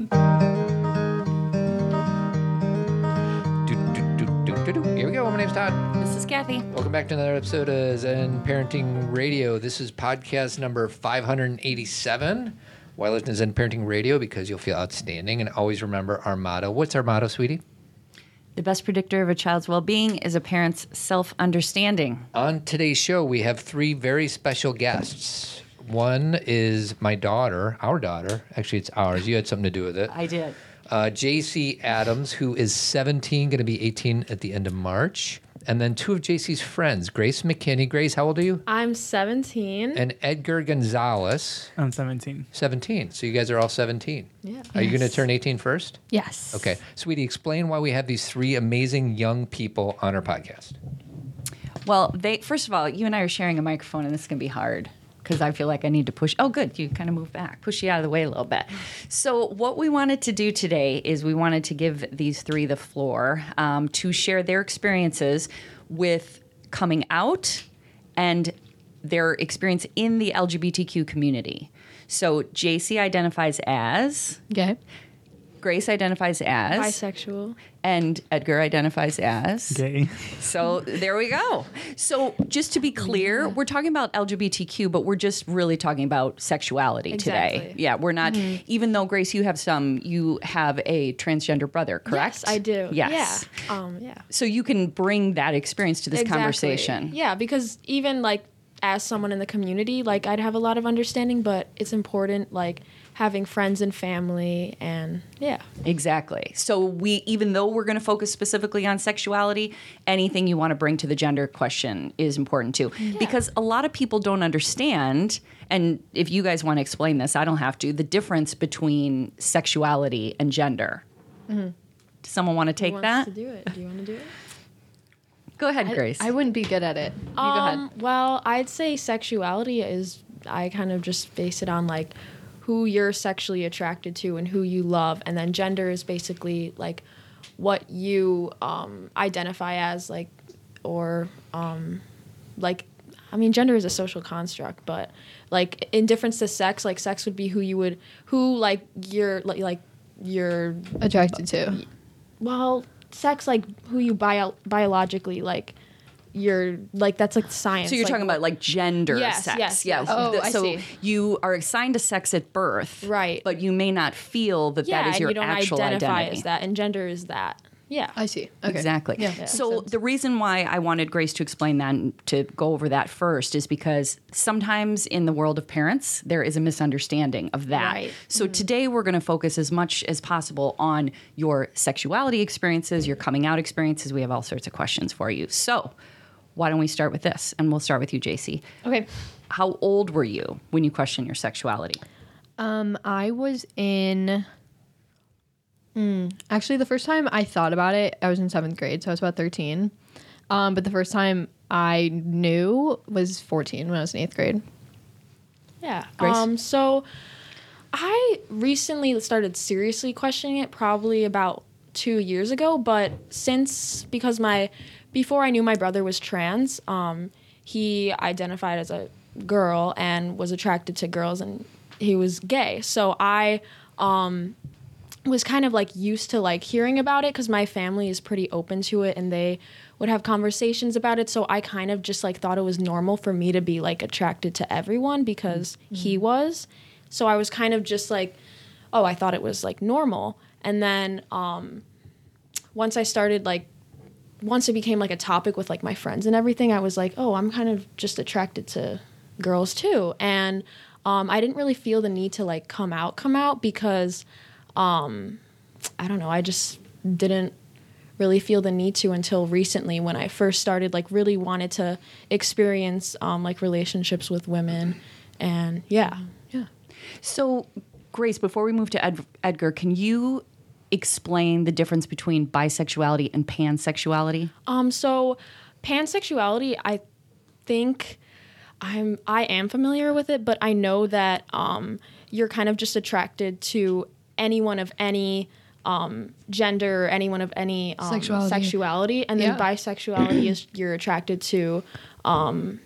Here we go. My name's Todd. This is Cathy. Welcome back to another episode of Zen Parenting Radio. This is podcast number 587. Why listen to Zen Parenting Radio? Because you'll feel outstanding. And always remember our motto. What's our motto, sweetie? The best predictor of a child's well being is a parent's self understanding. On today's show, we have three very special guests. One is my daughter, our daughter. Actually, it's ours. You had something to do with it. I did. Uh, JC Adams, who is 17, going to be 18 at the end of March. And then two of JC's friends, Grace McKinney. Grace, how old are you? I'm 17. And Edgar Gonzalez, I'm 17. 17. So you guys are all 17. Yeah. Are you going to turn 18 first? Yes. Okay. Sweetie, explain why we have these three amazing young people on our podcast. Well, they first of all, you and I are sharing a microphone, and this is going to be hard because I feel like I need to push. Oh, good, you kind of move back, push you out of the way a little bit. So, what we wanted to do today is we wanted to give these three the floor um, to share their experiences with coming out and their experience in the LGBTQ community. So, JC identifies as, Okay. Grace identifies as, Bisexual. and Edgar identifies as. Gay. So there we go. So just to be clear, we're talking about LGBTQ, but we're just really talking about sexuality today. Yeah, we're not. Even though Grace, you have some, you have a transgender brother, correct? Yes, I do. Yes. Yeah. Um, yeah. So you can bring that experience to this Exactly. conversation. Yeah, because even like as someone in the community, like I'd have a lot of understanding, but it's important like having friends and family and yeah. Exactly. So we, even though we're going to focus specifically on sexuality, anything you want to bring to the gender question is important too, because a lot of people don't understand. And if you guys want to explain this, I don't have to. The difference between sexuality and gender. Does someone want to take Who that? to do it? Do you want to do it? Go ahead, Grace. I wouldn't be good at it. You go ahead. Um, well, I'd say sexuality is I kind of just base it on like who you're sexually attracted to and who you love, and then gender is basically like what you um, identify as, like or um, like. I mean, gender is a social construct, but like in difference to sex, like sex would be who you would who like you're like like you're Attracted to. well sex like who you bio- biologically like you're like that's like science so you're like, talking about like gender Yes, sex, yes, yeah. yes. Oh, The- I so see. you are assigned a sex at birth, Right. But you may not feel that yeah that is and your you don't actual identify identity. as that and gender is that yeah I see. Okay. Exactly. Yeah. makes So the reason why I wanted Grace to explain that and to go over that first is because sometimes in the world of parents there is a misunderstanding of that. Right. So mm-hmm. today we're going to focus as much as possible on your sexuality experiences, your coming out experiences. We have all sorts of questions for you. So why don't we start with this? And we'll start with you, JC. Okay. How old were you when you questioned your sexuality? Um, I was in. Mm, actually, the first time I thought about it, I was in seventh grade, so I was about thirteen. Um, but the first time I knew was fourteen when I was in eighth grade. yeah Grace? um so i recently started seriously questioning it probably about two years ago but since because my before i knew my brother was trans um he identified as a girl and was attracted to girls and he was gay. So i um was kind of like used to like hearing about it because my family is pretty open to it and they would have conversations about it. So i kind of just like thought it was normal for me to be like attracted to everyone because he was. So i was kind of just like oh i thought it was like normal. And then um once i started like once it became like a topic with like my friends and everything i was like oh i'm kind of just attracted to girls too and um, i didn't really feel the need to like come out come out because um, I don't know. I just didn't really feel the need to until recently when I first started like really wanted to experience um, like relationships with women and yeah. Yeah. So, Grace, before we move to Ed- Edgar, can you explain the difference between bisexuality and pansexuality? Um so pansexuality I think I'm I am familiar with it, but I know that um you're kind of just attracted to anyone of any um, gender or anyone of any um, Sexuality. sexuality, and then Yeah. bisexuality is you're attracted to um,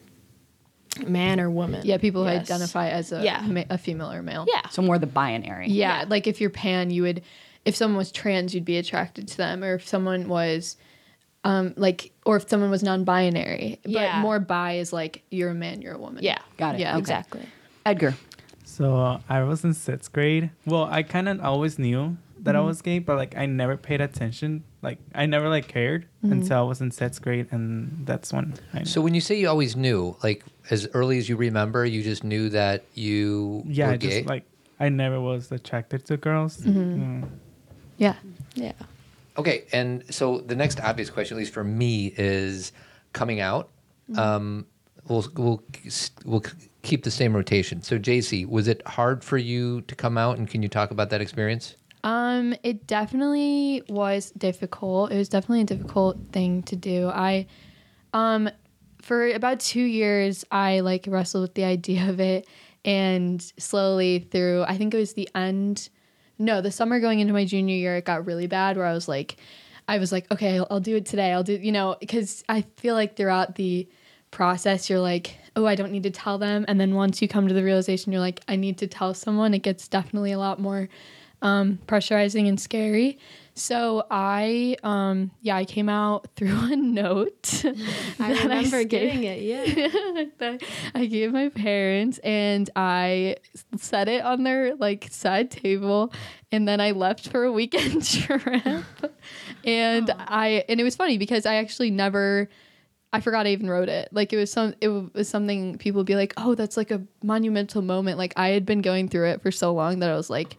man or woman. Yeah, people who Yes. identify as a Yeah. ma- a female or male. Yeah. So more the binary. Yeah, Yeah. like if you're pan, you would, if someone was trans, you'd be attracted to them, or if someone was, um, like, or if someone was non-binary. But Yeah. more bi is like you're a man, you're a woman. Yeah. Got it. Yeah, Okay. Exactly. Edgar. So uh, I was in sixth grade. Well, I kind of always knew that I was gay, but like I never paid attention. Like I never like cared until I was in sixth grade, and that's when I. So when you say you always knew, like as early as you remember, you just knew that you yeah, were gay. just like I never was attracted to girls. Mm. Yeah. Yeah. Okay, and so the next obvious question, at least for me, is coming out. Um, we'll we'll we'll keep the same rotation. So, JC, was it hard for you to come out, and can you talk about that experience? Um, it definitely was difficult. It was definitely a difficult thing to do. I, um, for about two years, I like wrestled with the idea of it, and slowly through, I think it was the end, no, the summer going into my junior year, it got really bad where I was like, I was like, okay, I'll, I'll do it today. I'll do, you know, because I feel like throughout the process, you're like, oh, I don't need to tell them, and then once you come to the realization, you're like, I need to tell someone. It gets definitely a lot more um, pressurizing and scary. So I, um, yeah, I came out through a note. I that remember gave- getting it. Yeah. that I gave my parents, and I set it on their like side table, and then I left for a weekend trip. and I, and it was funny because I actually never. I forgot I even wrote it. Like it was some it was something people would be like, "Oh, that's like a monumental moment." Like I had been going through it for so long that I was like,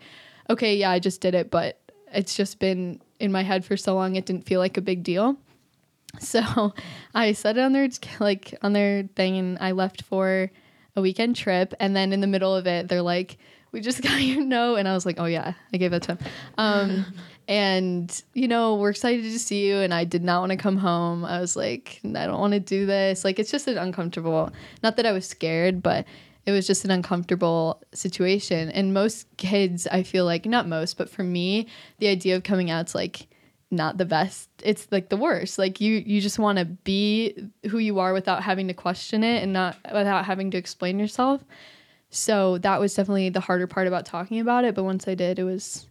"Okay, yeah, I just did it, but it's just been in my head for so long it didn't feel like a big deal." So, I set it on their like on their thing and I left for a weekend trip and then in the middle of it they're like, "We just got your note." And I was like, "Oh yeah, I gave that to him." Um and you know we're excited to see you and i did not want to come home i was like i don't want to do this like it's just an uncomfortable not that i was scared but it was just an uncomfortable situation. And most kids i feel like not most but for me the idea of coming out's like not the best. It's like the worst. Like you you just want to be who you are without having to question it and not without having to explain yourself. So that was definitely the harder part about talking about it but once i did it was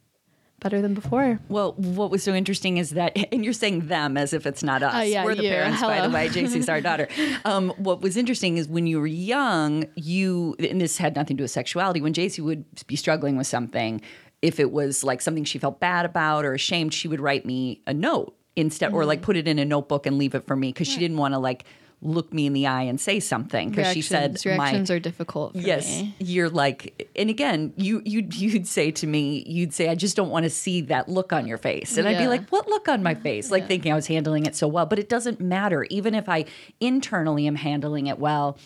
better than before Well, what was so interesting is that, and you're saying them as if it's not us. Oh, yeah, We're the parents, by the way. JC's our daughter. Um, what was interesting is when you were young, you, and this had nothing to do with sexuality, when JC would be struggling with something, if it was like something she felt bad about or ashamed, she would write me a note instead, or Mm-hmm. like put it in a notebook and leave it for me because she didn't want to like look me in the eye and say something because she said Reactions- my reactions are difficult for yes me. you're like and again you you you'd say to me you'd say i just don't want to see that look on your face. And i'd be like what look on my face? Like thinking i was handling it so well but it doesn't matter. Even if i internally am handling it well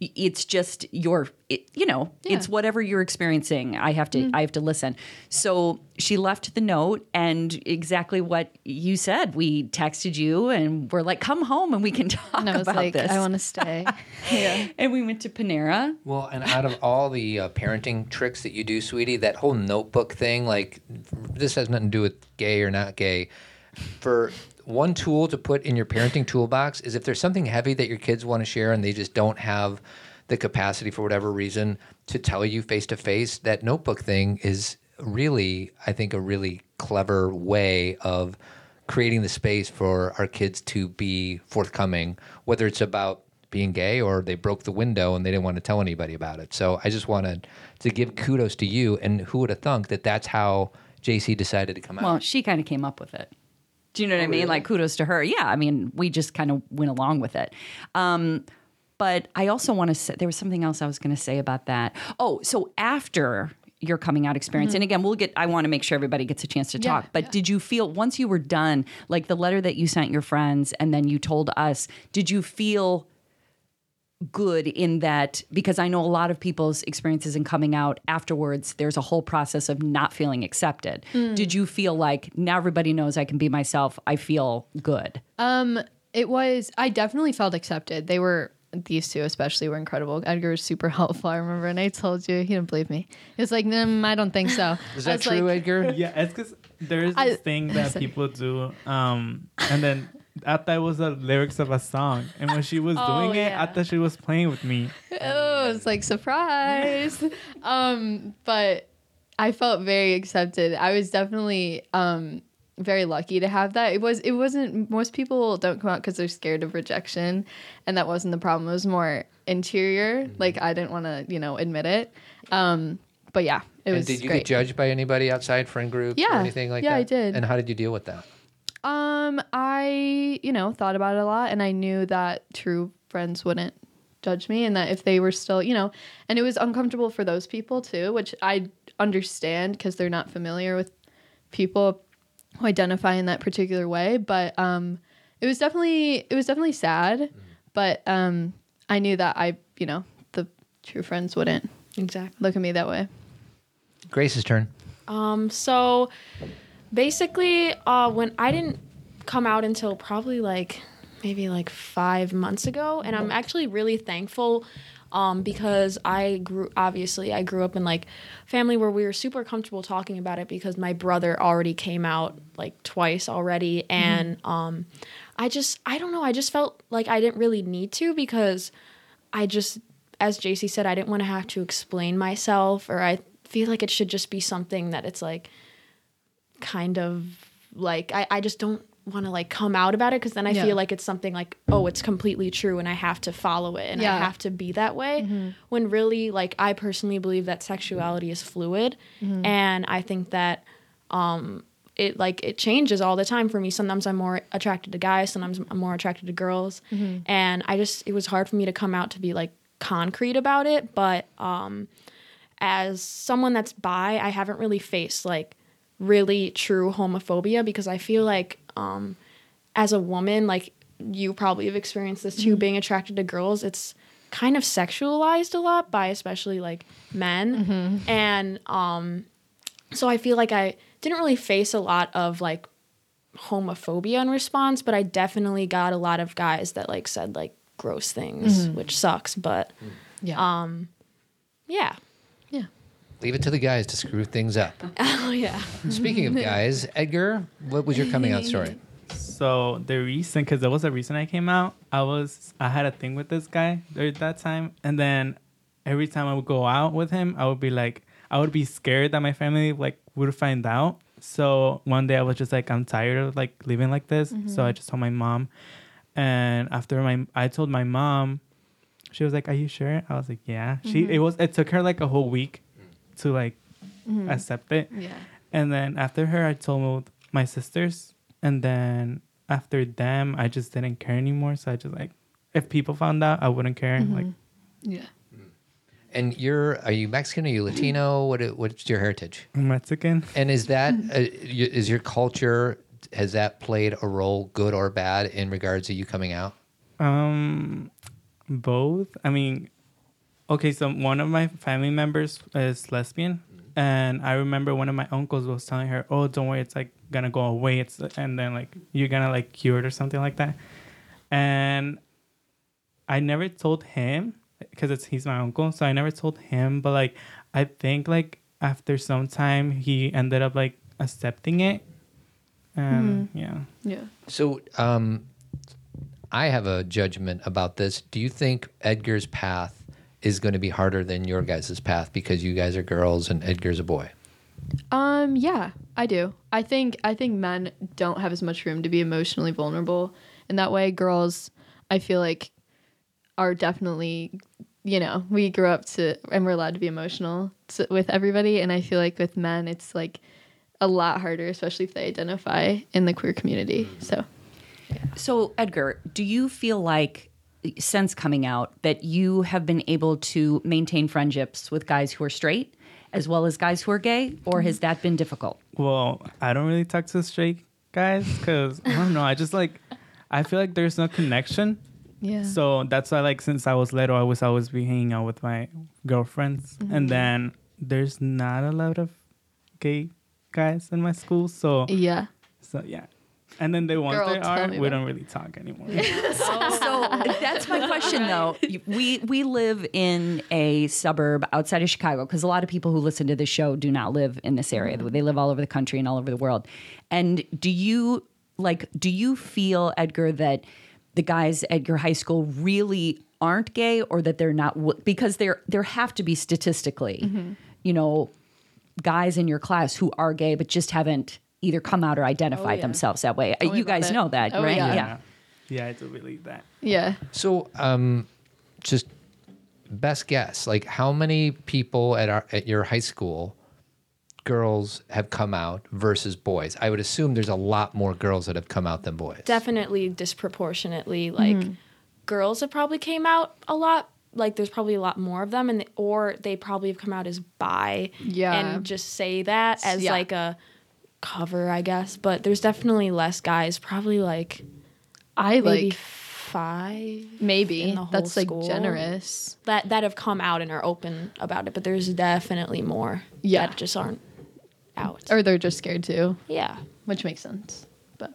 it's just your it, you know it's Yeah. Mm-hmm. whatever you're experiencing i have to i have to listen so she left the note and exactly what you said we texted you and we're like come home and we can talk And I was about like, this I want to stay. yeah. and we went to panera Well, and out of all the uh, parenting tricks that you do, sweetie, that whole notebook thing, like this has nothing to do with gay or not gay. For one tool to put in your parenting toolbox is if there's something heavy that your kids want to share and they just don't have the capacity for whatever reason to tell you face to face, that notebook thing is really, I think, a really clever way of creating the space for our kids to be forthcoming, whether it's about being gay or they broke the window and they didn't want to tell anybody about it. So I just wanted to give kudos to you. And who would have thunk that that's how JC decided to come out? Well, she kind of came up with it. Do you know what I mean? Like kudos to her. Yeah, I mean, we just kind of went along with it. Um, but I also want to say there was something else I was going to say about that. Oh, so after your coming out experience, and again, we'll get. I want to make sure everybody gets a chance to Mm-hmm. Yeah, talk. But did you feel once you were done, like the letter that you sent your friends, and then you told us? Did you feel good in that because I know a lot of people's experiences in coming out afterwards, there's a whole process of not feeling accepted. Hmm. Did you feel like now everybody knows I can be myself? I feel good. Um, it was. I definitely felt accepted. They were these two, especially, were incredible. Edgar was super helpful. I remember, and I told you he didn't believe me. He was like, mm, "I don't think so." Is that true, like, Edgar? Yeah, it's because there's I- this thing that people do, um, and then I thought it was the lyrics of a song, and when she was Oh, doing it, I thought she was playing with me. oh, it's like surprise. um, but I felt very accepted. I was definitely um very lucky to have that. It was it wasn't most people don't come out because they're scared of rejection, and that wasn't the problem. It was more interior. Like I didn't want to you know admit it. Um, but yeah, it was. did you great. get judged by anybody outside friend groups or Yeah. anything like that? Yeah, that? I did. And how did you deal with that? Um, I, you know, thought about it a lot and I knew that true friends wouldn't judge me and that if they were still, you know, and it was uncomfortable for those people too, which I understand because they're not familiar with people who identify in that particular way, but um it was definitely it was definitely sad, but um I knew that I, you know, the true friends wouldn't Exactly. look at me that way. Grace's turn. Um, so basically, uh, when I didn't come out until probably like maybe like five months ago, and I'm actually really thankful um, because I grew obviously I grew up in like family where we were super comfortable talking about it because my brother already came out like twice already, and um, I just I don't know I just felt like I didn't really need to because I just as JC said I didn't want to have to explain myself or I feel like it should just be something that it's like kind of like I, I just don't want to like come out about it because then I Yeah. feel like it's something like oh it's completely true and I have to follow it and I have to be that way. When really like I personally believe that sexuality is fluid and I think that um it like it changes all the time for me. Sometimes I'm more attracted to guys sometimes I'm more attracted to girls. And I just it was hard for me to come out to be like concrete about it but um as someone that's bi, I haven't really faced like really true homophobia because I feel like um as a woman, like you probably have experienced this too, being attracted to girls, it's kind of sexualized a lot by especially like men. And um so I feel like I didn't really face a lot of like homophobia in response, but I definitely got a lot of guys that like said like gross things, which sucks, but Yeah. um yeah. Leave it to the guys to screw things up. Oh yeah. Speaking of guys, Edgar, what was your coming out story? So the reason, because there was a reason I came out, I was I had a thing with this guy at that time, and then every time I would go out with him, I would be like, I would be scared that my family like would find out. So one day I was just like, I'm tired of like living like this. So mm-hmm. I just told my mom, and after my I told my mom, she was like, Are you sure? I was like, Yeah. She mm-hmm. it was it took her like a whole week to like accept it. yeah. And then after her, I told my sisters. And then after them, I just didn't care anymore. So I just like, if people found out, I wouldn't care. Like, Yeah. And you're are you Mexican? Are you Latino? What what's your heritage? I'm Mexican. And is that uh, is your culture has that played a role, good or bad, in regards to you coming out? Um, both. I mean, okay. So one of my family members is lesbian, and I remember one of my uncles was telling her, "Oh, don't worry, it's like gonna go away. It's and then like you're gonna like cure it or something like that." And I never told him because it's he's my uncle, so I never told him. But like, I think like after some time, he ended up like accepting it, and yeah. Yeah. So, um, I have a judgment about this. Do you think Edgar's path is going to be harder than your guys' path because you guys are girls and Edgar's a boy? Um, yeah, I do. I think I think men don't have as much room to be emotionally vulnerable in that way. Girls, I feel like, are definitely, you know, we grew up to and we're allowed to be emotional to, with everybody, and I feel like with men, it's like a lot harder, especially if they identify in the queer community. So, So, Edgar, do you feel like since coming out that you have been able to maintain friendships with guys who are straight as well as guys who are gay, or has that been difficult? Well, I don't really talk to straight guys because I don't know. I just like I feel like there's no connection. yeah. So that's why like since I was little, I was always be hanging out with my girlfriends, Mm-hmm. and then there's not a lot of gay guys in my school. So yeah. so yeah, and then the ones Girl, there tell are, we about don't really talk anymore. so that's my question though. We we live in a suburb outside of chicago because a lot of people who listen to this show do not live in this area. They live all over the country and all over the world. And do you like, do you feel, Edgar, that the guys at your high school really aren't gay or that they're not? w- Because there, there have to be statistically, Mm-hmm. you know, guys in your class who are gay but just haven't either come out or identified yeah. themselves that way. Oh, you guys love it. know that, Oh, right? yeah. Yeah, I do believe that. Yeah. So, um, just best guess, like how many people at our at your high school, girls have come out versus boys? I would assume there's a lot more girls that have come out than boys. Definitely disproportionately, like girls have probably came out a lot. Like there's probably a lot more of them, and or they probably have come out as bi, Yeah. and just say that as Yeah. like a cover, I guess. But there's definitely less guys, probably like I maybe like five maybe in the whole that's like school. generous. that that have come out and are open about it. But there's definitely more Yeah. that just aren't out. Or they're just scared too, yeah. which makes sense. But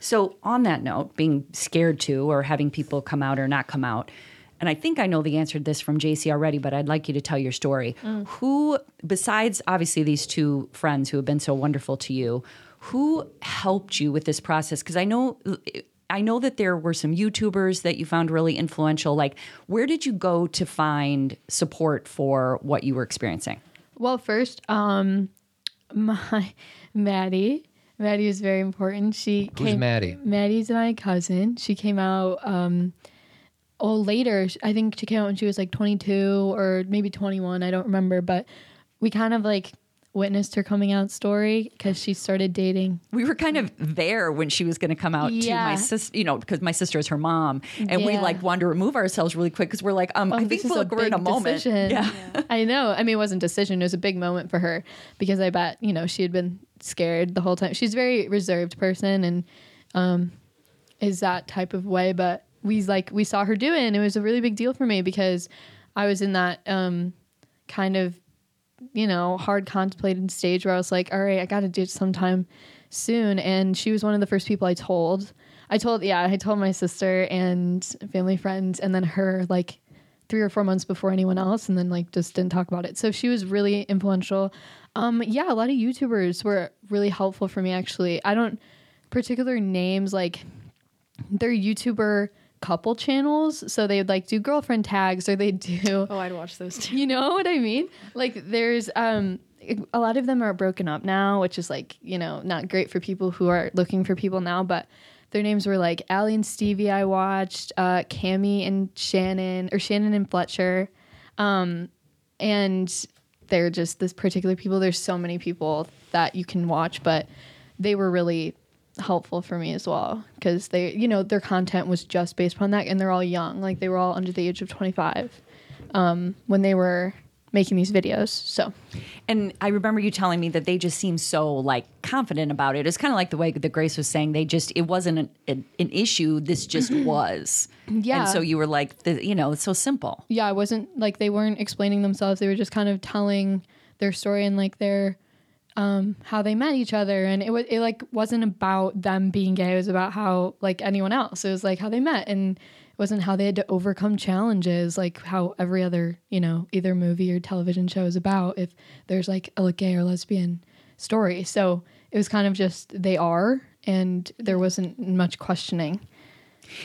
So, on that note, being scared to or having people come out or not come out, and I think I know the answer to this from JC already, but I'd like you to tell your story. Who, besides obviously these two friends who have been so wonderful to you, who helped you with this process? Because I know. I know that there were some YouTubers that you found really influential. Like, where did you go to find support for what you were experiencing? Well, first, um, my Maddie. Maddie is very important. She Who's came, Maddie? Maddie's my cousin. She came out. Um, oh, later. I think she came out when she was like 22 or maybe 21. I don't remember, but we kind of like witnessed her coming out story because she started dating. we were kind of there when she was going to come out to my sister, you know, because my sister is her mom, and we like wanted to remove ourselves really quick because we're like, um, Oh, I think this is we're, a like, we're in a big moment. decision. Yeah. I know. I mean, it wasn't a decision. It was a big moment for her because I bet you know she had been scared the whole time. She's a very reserved person and um, is that type of way. But we like we saw her do it, and it was a really big deal for me because I was in that um, kind of you know hard contemplated stage where I was like, all right, I got to do it sometime soon. And she was one of the first people I told. I told, yeah, I told my sister and family friends, and then her like three or four months before anyone else, and then like just didn't talk about it. So she was really influential. Um, yeah, a lot of YouTubers were really helpful for me. Actually, I don't particular names like they're YouTuber couple channels, so they would like do girlfriend tags or they do Oh, I'd watch those too. you know what I mean? Like there's um a lot of them are broken up now, which is like, you know, not great for people who are looking for people now, but their names were like Allie and Stevie I watched, uh Cami and Shannon or Shannon and Fletcher. Um and they're just this particular people. There's so many people that you can watch, but they were really helpful for me as well because they, you know, their content was just based upon that and they're all young. Like they were all under the age of 25 um, when they were making these videos. So And I remember you telling me that they just seem so like confident about it. It's kind of like the way that Grace was saying. They just it wasn't an, an, an issue. This just was. Yeah. And so you were like, the, you know, it's so simple. yeah, I wasn't like they weren't explaining themselves. They were just kind of telling their story and like their um how they met each other. And it was it like wasn't about them being gay. It was about how like anyone else. It was like how they met. And it wasn't how they had to overcome challenges like how every other you know either movie or television show is about if there's like a gay or lesbian story. So it was kind of just they are and there wasn't much questioning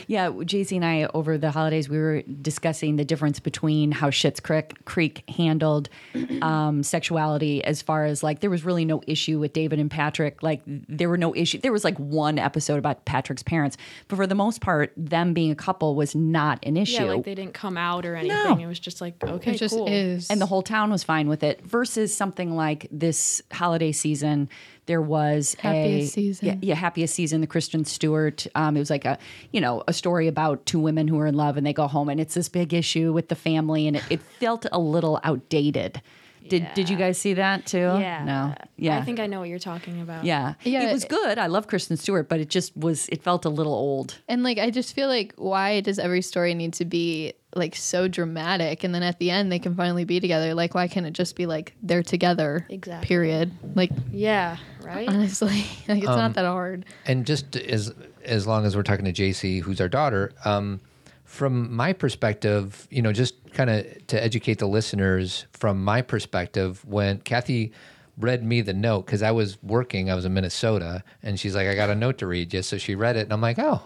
Yeah, JC and I over the holidays we were discussing the difference between how Schitt's Creek, Creek handled um, sexuality as far as like there was really no issue with David and Patrick. Like there were no issue. There was like one episode about Patrick's parents, but for the most part, them being a couple was not an issue. Yeah, like they didn't come out or anything. No. It was just like okay, it just cool. is and the whole town was fine with it. Versus something like this holiday season, there was Happiest a season. Yeah, yeah, happiest season. The Kristen Stewart. Um, it was like a you know a story about two women who are in love and they go home and it's this big issue with the family and it, it felt a little outdated. Did Did you guys see that too? Yeah. No. Yeah. I think I know what you're talking about. Yeah. Yeah, It was good. I love Kristen Stewart, but it just was. It felt a little old. And like I just feel like why does every story need to be like so dramatic and then at the end they can finally be together? Like why can't it just be like they're together? Exactly. Period. Like Yeah. Right. honestly, like it's not that hard. and just as as long as we're talking to JC, who's our daughter, um, from my perspective, you know, just kind of to educate the listeners, from my perspective, when Cathy read me the note because I was working. I was in Minnesota, and she's like, "I got a note to read you." So she read it, and I'm like, "Oh."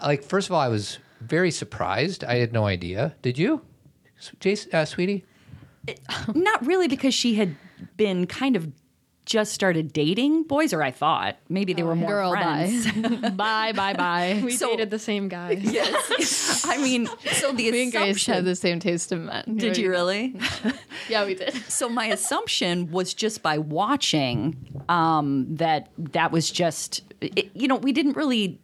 Like first of all, I was very surprised. I had no idea. Did you, Jason, uh, sweetie? Not really, because she had been kind of just started dating boys, or I thought maybe they were more Girl, friends. bye. bye, bye, bye. We So- dated the same guys. yes, I mean, so the Me and Grace had the same taste in men. did you really? Yeah, we did. so my assumption was just by watching um, that that was just it, you know we didn't really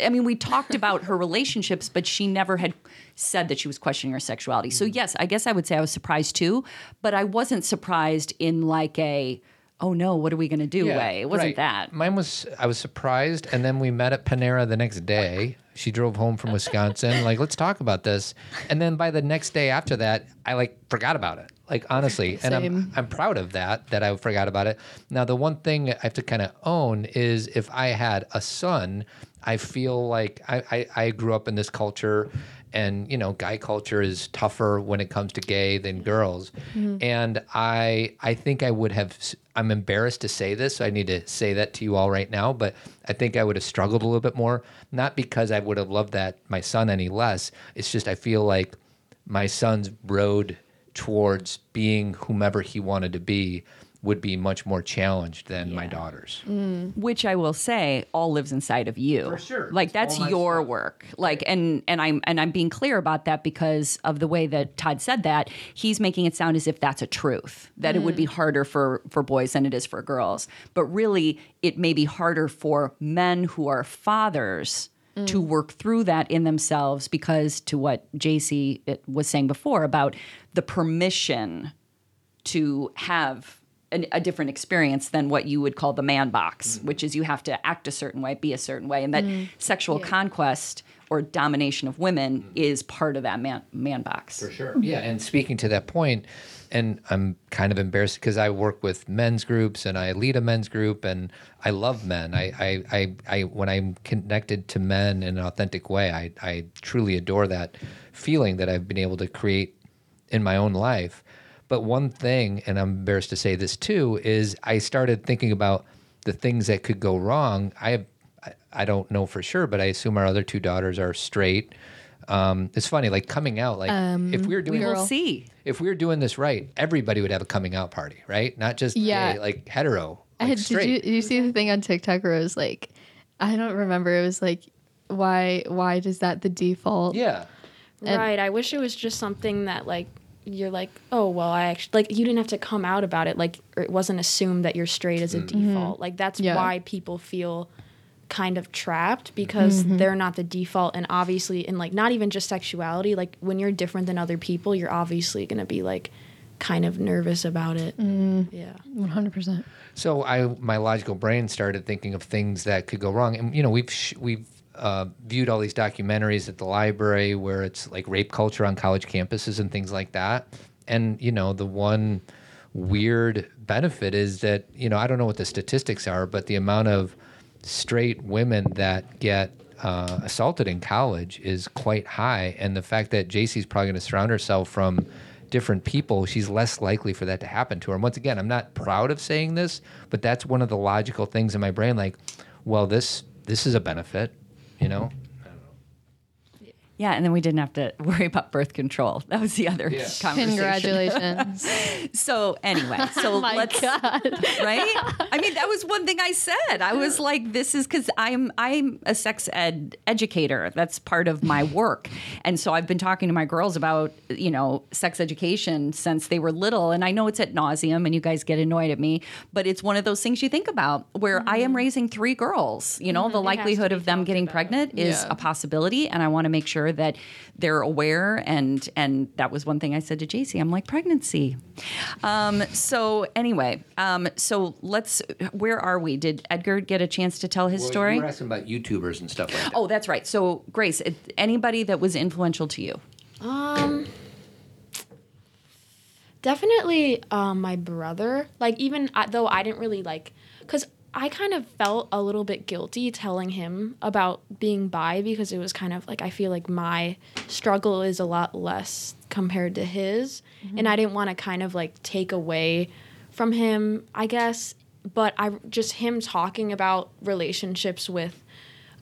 i mean we talked about her relationships but she never had said that she was questioning her sexuality so mm-hmm. yes i guess i would say i was surprised too but i wasn't surprised in like a oh no what are we going to do way it wasn't right. that Mine was I was surprised, and then we met at Panera the next day. She drove home from Wisconsin. like, let's talk about this. And then by the next day after that, I like forgot about it. Like honestly, and I'm I'm proud of that that I forgot about it. Now the one thing I have to kind of own is if I had a son, I feel like I, I I grew up in this culture. And you know, guy culture is tougher when it comes to gay than girls, mm-hmm. and I I think I would have. i'm embarrassed to say this, so I need to say that to you all right now. But I think I would have struggled a little bit more, not because I would have loved that my son any less. It's just I feel like my son's road towards being whomever he wanted to be would be much more challenged than my daughter's. Mm. which I will say all lives inside of you. For sure. Like It's that's your stuff. work. Like and and I'm and I'm being clear about that because of the way that Todd said that. He's making it sound as if that's a truth. That it would be mm. harder for for boys than it is for girls. But really it may be harder for men who are fathers to mm. work through that in themselves because to what JC was saying before about the permission to have an, a different experience than what you would call the man box, Mm-hmm. which is you have to act a certain way, be a certain way, and that mm. sexual conquest or domination of women mm. is part of that man man box. For sure. Yeah, and speaking to that point, and I'm kind of embarrassed because I work with men's groups and I lead a men's group and I love men. I, I, I, I when I'm connected to men in an authentic way, I, I truly adore that feeling that I've been able to create in my own life. But one thing, and I'm embarrassed to say this too, is I started thinking about the things that could go wrong. I have, I- I don't know for sure, but I assume our other two daughters are straight. Um, it's funny, like coming out. Like um, if we were doing, We will Girl. see. if we were doing this right, everybody would have a coming out party, right? Not just Yeah. gay, like hetero, I like had, did you, did you see the thing on TikTok where it was like, I don't remember. It was like, why why does that the default? yeah, And- right. I wish it was just something that like you're like, oh well, I actually like you didn't have to come out about it. Like or it wasn't assumed that you're straight as a mm-hmm. Mm-hmm. default. Like that's Yeah. why people feel kind of trapped because they're not the default and obviously in like not even just sexuality like when you're different than other people you're obviously going to be like kind of nervous about it. Yeah. One hundred percent. So I, my logical brain started thinking of things that could go wrong, and you know, we've sh- we've uh, viewed all these documentaries at the library where it's like rape culture on college campuses and things like that. And you know, the one weird benefit is that you know I don't know what the statistics are, but the amount of straight women that get uh, assaulted in college is quite high, and the fact that JC's probably going to surround herself from different people, she's less likely for that to happen to her. And once again, I'm not proud of saying this, but that's one of the logical things in my brain. Like, well, this this is a benefit, you know. Yeah, and then we didn't have to worry about birth control. That was the other Yeah. conversation. Congratulations. So anyway, so oh my let's god. right? I mean, that was one thing I said. I was like, this is because I'm I'm a sex ed educator. That's part of my work, and so I've been talking to my girls about you know sex education since they were little. And I know it's at nauseum, and you guys get annoyed at me, but it's one of those things you think about. Where I am mm-hmm. raising three girls, you know, the mm-hmm. It has to likelihood of them getting about. pregnant is Yeah. a possibility, and I want to make sure that they're aware. And and that was one thing I said to JC. I'm like pregnancy. Um, so anyway, um, so let's. Where are we? Did Edgar get a chance to tell his story? You were asking about YouTubers and stuff like that. Oh, that's right. So Grace, anybody that was influential to you? Um, definitely um, my brother. Like even I, though I didn't really like, because I kind of felt a little bit guilty telling him about being bi because it was kind of like I feel like my struggle is a lot less compared to his, mm-hmm. and I didn't want to kind of like take away from him, I guess. But I just him talking about relationships with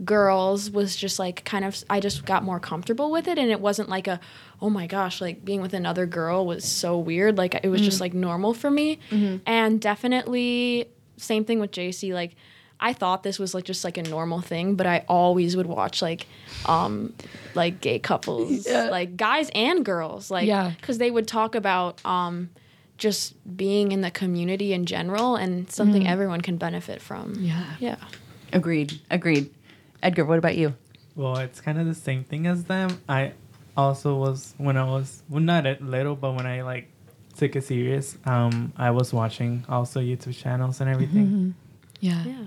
girls was just like kind of I just got more comfortable with it. And it wasn't like a oh my gosh like being with another girl was so weird. Like it was just mm-hmm. like normal for me. Mm-hmm. And definitely same thing with JC like I thought this was like just like a normal thing but I always would watch like um like gay couples like guys and girls like Yeah. cuz they would talk about um just being in the community in general and something everyone can benefit from Yeah. yeah Agreed. Agreed. Edgar, what about you? Well, it's kind of the same thing as them. I also was when I was well, not at little, but when I like took it serious, um, I was watching also YouTube channels and everything. Yeah. yeah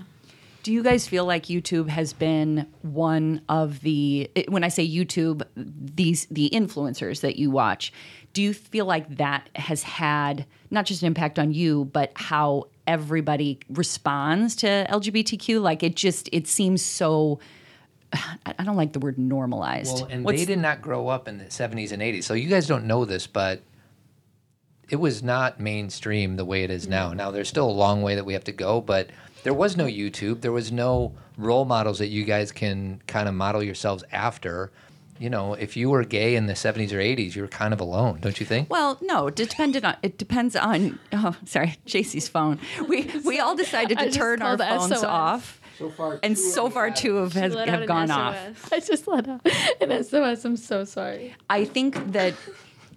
Do you guys feel like YouTube has been one of the it- when I say YouTube, these the influencers that you watch, do you feel like that has had not just an impact on you, but how everybody responds to LGBTQ? Like it just it seems so I I don't like the word normalized. Well, and What's- they did not grow up in the 70s and 80s. So you guys don't know this, but it was not mainstream the way it is now. Mm-hmm. Now, there's still a long way that we have to go, but there was no YouTube. There was no role models that you guys can kind of model yourselves after. You know, if you were gay in the 70s or 80s, you were kind of alone, don't you think? Well, no, it depended on it depends on oh sorry, JC's phone. We we all decided to turn our phones SOS. off. So far, And so far two of have, have an gone off. SOS. I just let out an SOS. I'm so sorry. I think that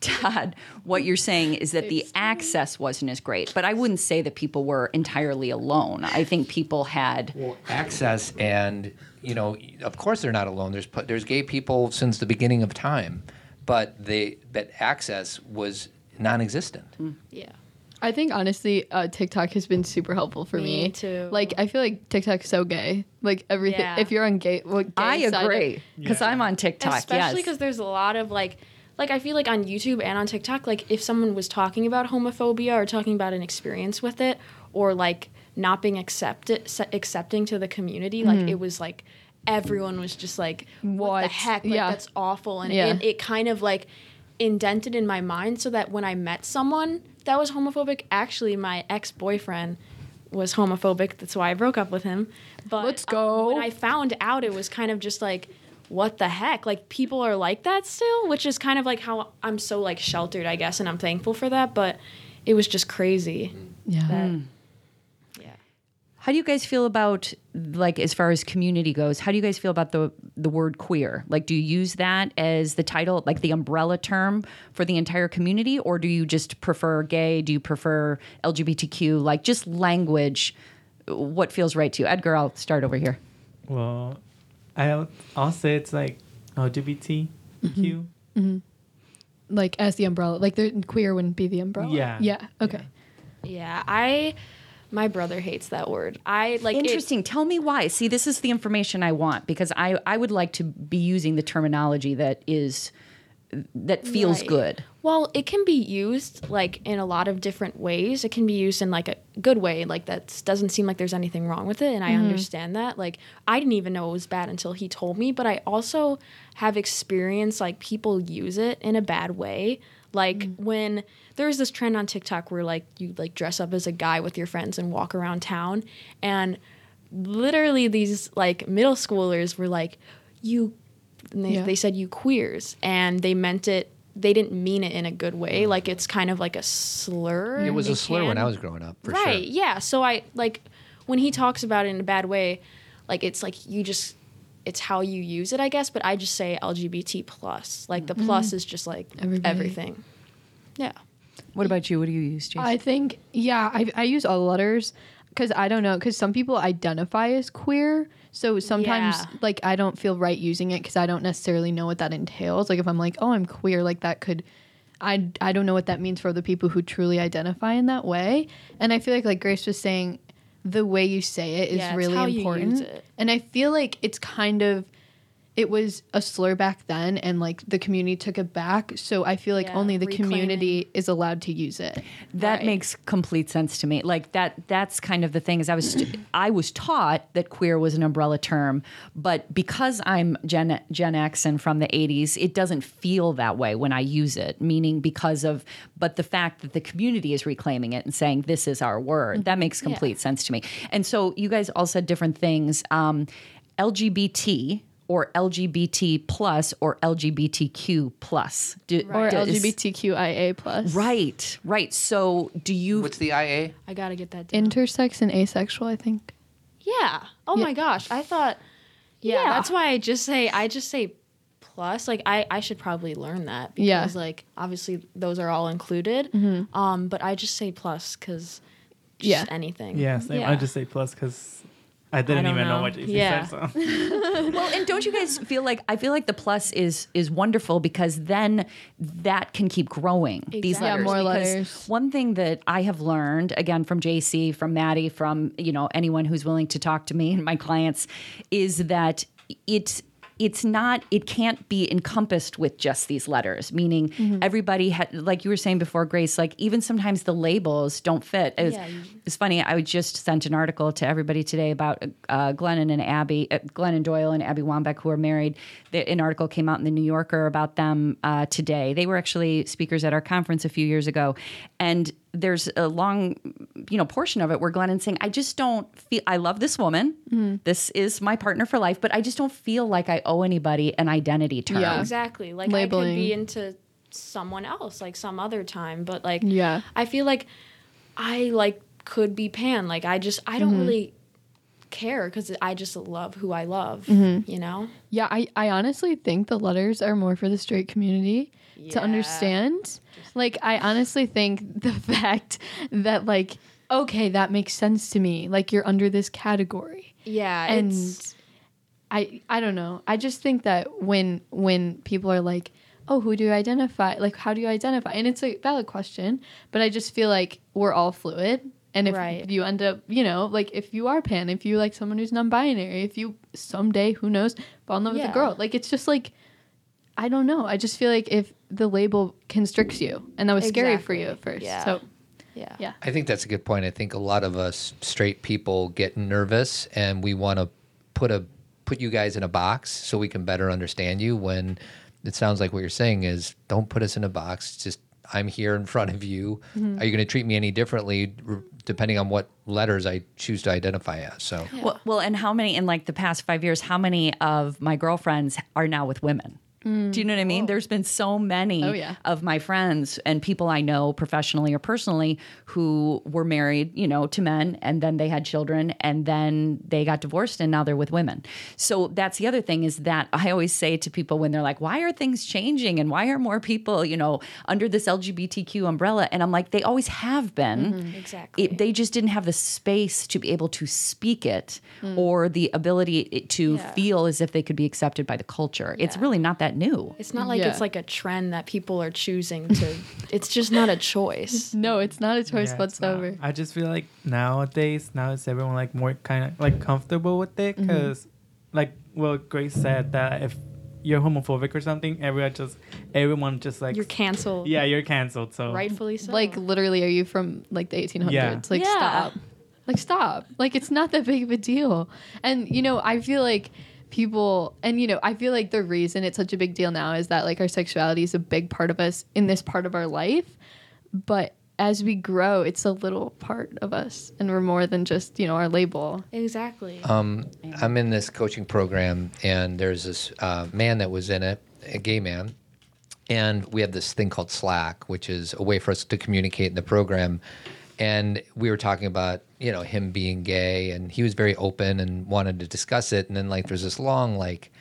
Todd, what you're saying is that the access wasn't as great, but I wouldn't say that people were entirely alone. I think people had well, access and you know of course they're not alone there's there's gay people since the beginning of time but they but access was non-existent yeah I think honestly, uh, TikTok has been super helpful for me. Me too. Like I feel like TikTok's so gay. Like everything. Yeah. If you're on gay, well, gay I agree because Yeah. I'm on TikTok. especially yes. because there's a lot of like like i feel like on youtube and on tiktok like if someone was talking about homophobia or talking about an experience with it or like not being accepted accepting to the community like it was like everyone was just like what, the heck like Yeah. that's awful and Yeah. it, it kind of like indented in my mind so that when i met someone that was homophobic actually my ex-boyfriend was homophobic that's why i broke up with him but Let's um, go. when i found out it was kind of just like what the heck like people are like that still which is kind of like how i'm so like sheltered i guess and i'm thankful for that but it was just crazy Yeah. that hmm. yeah How do you guys feel about like as far as community goes? How do you guys feel about the the word queer? Like, do you use that as the title, like the umbrella term for the entire community, or do you just prefer gay? Do you prefer LGBTQ? Like, just language. What feels right to you, Edgar? I'll start over here. Well, I'll, I'll say it's like LGBTQ. Mm-hmm. Like as the umbrella. Like the queer wouldn't be the umbrella. Yeah. Yeah. Okay. yeah i my brother hates that word i like it- Interesting. Tell me why. See, this is the information I want because I I would like to be using the terminology that is that feels Right. good. Well, it can be used like in a lot of different ways. It can be used in like a good way, like that doesn't seem like there's anything wrong with it, and I mm-hmm. understand that. Like I didn't even know it was bad until he told me, but I also have experienced like people use it in a bad way. Like mm. when there's this trend on TikTok where like you like dress up as a guy with your friends and walk around town and literally these like middle schoolers were like you and they, Yeah. they said you queers and they meant it they didn't mean it in a good way. Mm. Like it's kind of like a slur it was a slur when i was growing up for right sure. yeah. So i like when he talks about it in a bad way like it's like you just it's how you use it i guess. But i just say lgbt plus. Like the mm-hmm. plus is just like Everybody. everything. Yeah. What about you? What do you use, JC? I think yeah, I I use all the letters because I don't know because some people identify as queer, so sometimes Yeah. like I don't feel right using it because I don't necessarily know what that entails. Like if I'm like, oh, I'm queer, like that could. I, I don't know what that means for the people who truly identify in that way. And I feel like like Grace was saying, the way you say it is Yeah, really important. And I feel like it's kind of it was a slur back then and like the community took it back. So I feel like Yeah, only the reclaiming. community is allowed to use it. That Right. makes complete sense to me. Like that that's kind of the thing is I was I was taught that queer was an umbrella term, but because I'm Gen Gen X and from the 80s, it doesn't feel that way when I use it, meaning because of but the fact that the community is reclaiming it and saying this is our word. That makes complete sense to me. And so you guys all said different things. Um, LGBT or LGBT plus or LGBTQ plus. Do, Or does- LGBTQIA plus. Right, right. So do you What's the IA? I gotta get that. Down. Intersex and asexual, I think. yeah. Oh Yeah. my gosh. I thought. Yeah, Yeah. That's why I just say I just say plus. Like I I should probably learn that because Yeah. like obviously those are all included. Um, but I just say plus because just Yeah. anything. Yeah, same. I just say plus because I didn't don't even know. know. what JC Yeah. said. So. well, and don't you guys feel like I feel like the plus is is wonderful because then that can keep growing these Exactly. Yeah, more Because letters. One thing that I have learned again from JC, from Maddie, from you know anyone who's willing to talk to me and my clients, is that it's it's not it can't be encompassed with just these letters meaning Mm-hmm. everybody had like you were saying before grace like even sometimes the labels don't fit. It was, Yeah, it's funny i just sent an article to everybody today about uh, glennon and abby uh, glennon doyle and abby wambach who are married. The, an article came out in the new yorker about them uh, today. They were actually speakers at our conference a few years ago. And there's a long you know portion of it where glennon's saying i just don't feel i love this woman this is my partner for life but i just don't feel like i owe anybody an identity term Yeah. Exactly. Like I Labeling. could be into someone else like some other time, but like Yeah. I feel like I like could be pan. Like I just I Mm-hmm. don't really care cuz I just love who I love, Mm-hmm. you know? Yeah, I, I honestly think the letters are more for the straight community to Yeah. understand. Like, I honestly think the fact that, like, okay, that makes sense to me. Like, you're under this category. Yeah, And I I don't know. I just think that when when people are like, "Oh, who do you identify? Like, how do you identify?" And it's a valid question, but I just feel like we're all fluid. And if Right. you end up, you know, like if you are pan, if you like someone who's non-binary, if you someday, who knows, fall in love with a girl, like it's just like, I don't know. I just feel like if the label constricts you, and that was scary for you at first. Yeah. So yeah. yeah, I think that's a good point. I think a lot of us straight people get nervous and we want to put a put you guys in a box so we can better understand you when it sounds like what you're saying is don't put us in a box. Just I'm here in front of you. Mm-hmm. Are you going to treat me any differently r- depending on what letters I choose to identify as? So Well, well, and how many in like the past five years? How many of my girlfriends are now with women? Mm. Do you know what I mean? There's been so many Oh, yeah. of my friends and people I know professionally or personally who were married, you know, to men and then they had children and then they got divorced and now they're with women. So that's the other thing is that I always say to people when they're like, why are things changing and why are more people, you know, under this LGBTQ umbrella? And I'm like, they always have been. Mm-hmm. Exactly. It, they just didn't have the space to be able to speak it mm. or the ability to Yeah. feel as if they could be accepted by the culture. It's really not that new. It's not like Yeah. it's like a trend that people are choosing to it's just not a choice. no, it's not a choice Yeah, whatsoever. I just feel like nowadays, now is everyone like more kind of like comfortable with it Mm-hmm. because, like, well, Grace said that if you're homophobic or something, everyone just everyone just like You're canceled. yeah, you're canceled. So Rightfully so. Like literally, are you from like the 1800s? Yeah. Like Yeah. stop. Like stop. Like it's not that big of a deal. And you know, I feel like people and you know, I feel like the reason it's such a big deal now is that like our sexuality is a big part of us in this part of our life. But as we grow, it's a little part of us and we're more than just, you know, our label. exactly. Um, I'm in this coaching program, and there's this uh, man that was in it, a gay man, and we have this thing called Slack, which is a way for us to communicate in the program. And we were talking about, you know, him being gay, and he was very open and wanted to discuss it. And then like, there's this long like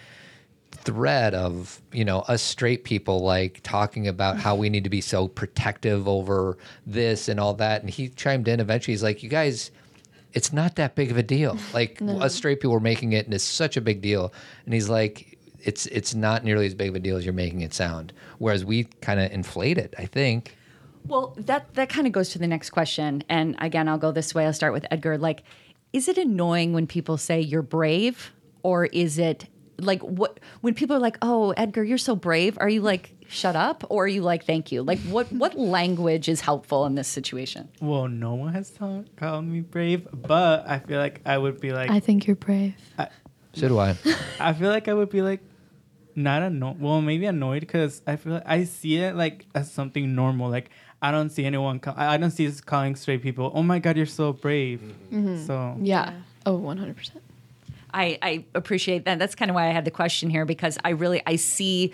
thread of you know us straight people like talking about how we need to be so protective over this and all that. And he chimed in eventually. He's like you guys it's not that big of a deal. Like us straight people are making it and it's such a big deal. And he's like it's it's not nearly as big of a deal as you're making it sound. Whereas we kind of inflate it i think Well, that that kind of goes to the next question. And again, I'll go this way. I'll start with Edgar. Like, is it annoying when people say you're brave, or is it like what when people are like, "Oh, Edgar, you're so brave." Are you like, "Shut up," or are you like, "Thank you"? Like, what what language is helpful in this situation? Well, no one has ta- called me brave, but I feel like I would be like, I think you're brave. So do I. I feel like I would be like, not annoyed. Well, maybe annoyed because I feel like I see it like as something normal. Like I don't see anyone. Call- I I don't see us calling straight people. Oh my god, you're so brave. Mm-hmm. So Yeah. Oh, 100%. I, I appreciate that. That's kind of why I had the question here because I really I see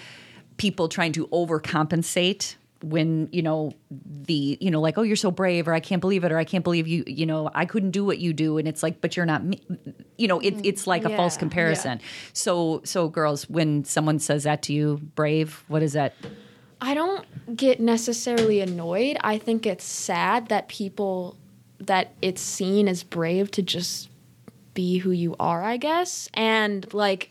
people trying to overcompensate when you know the you know like oh you're so brave or I can't believe it or I can't believe you you know I couldn't do what you do and it's like but you're not me you know it, it's like a false Yeah. comparison. So so girls when someone says that to you brave what is that? I don't get necessarily annoyed. I think it's sad that people that it's seen as brave to just be who you are, I guess. And like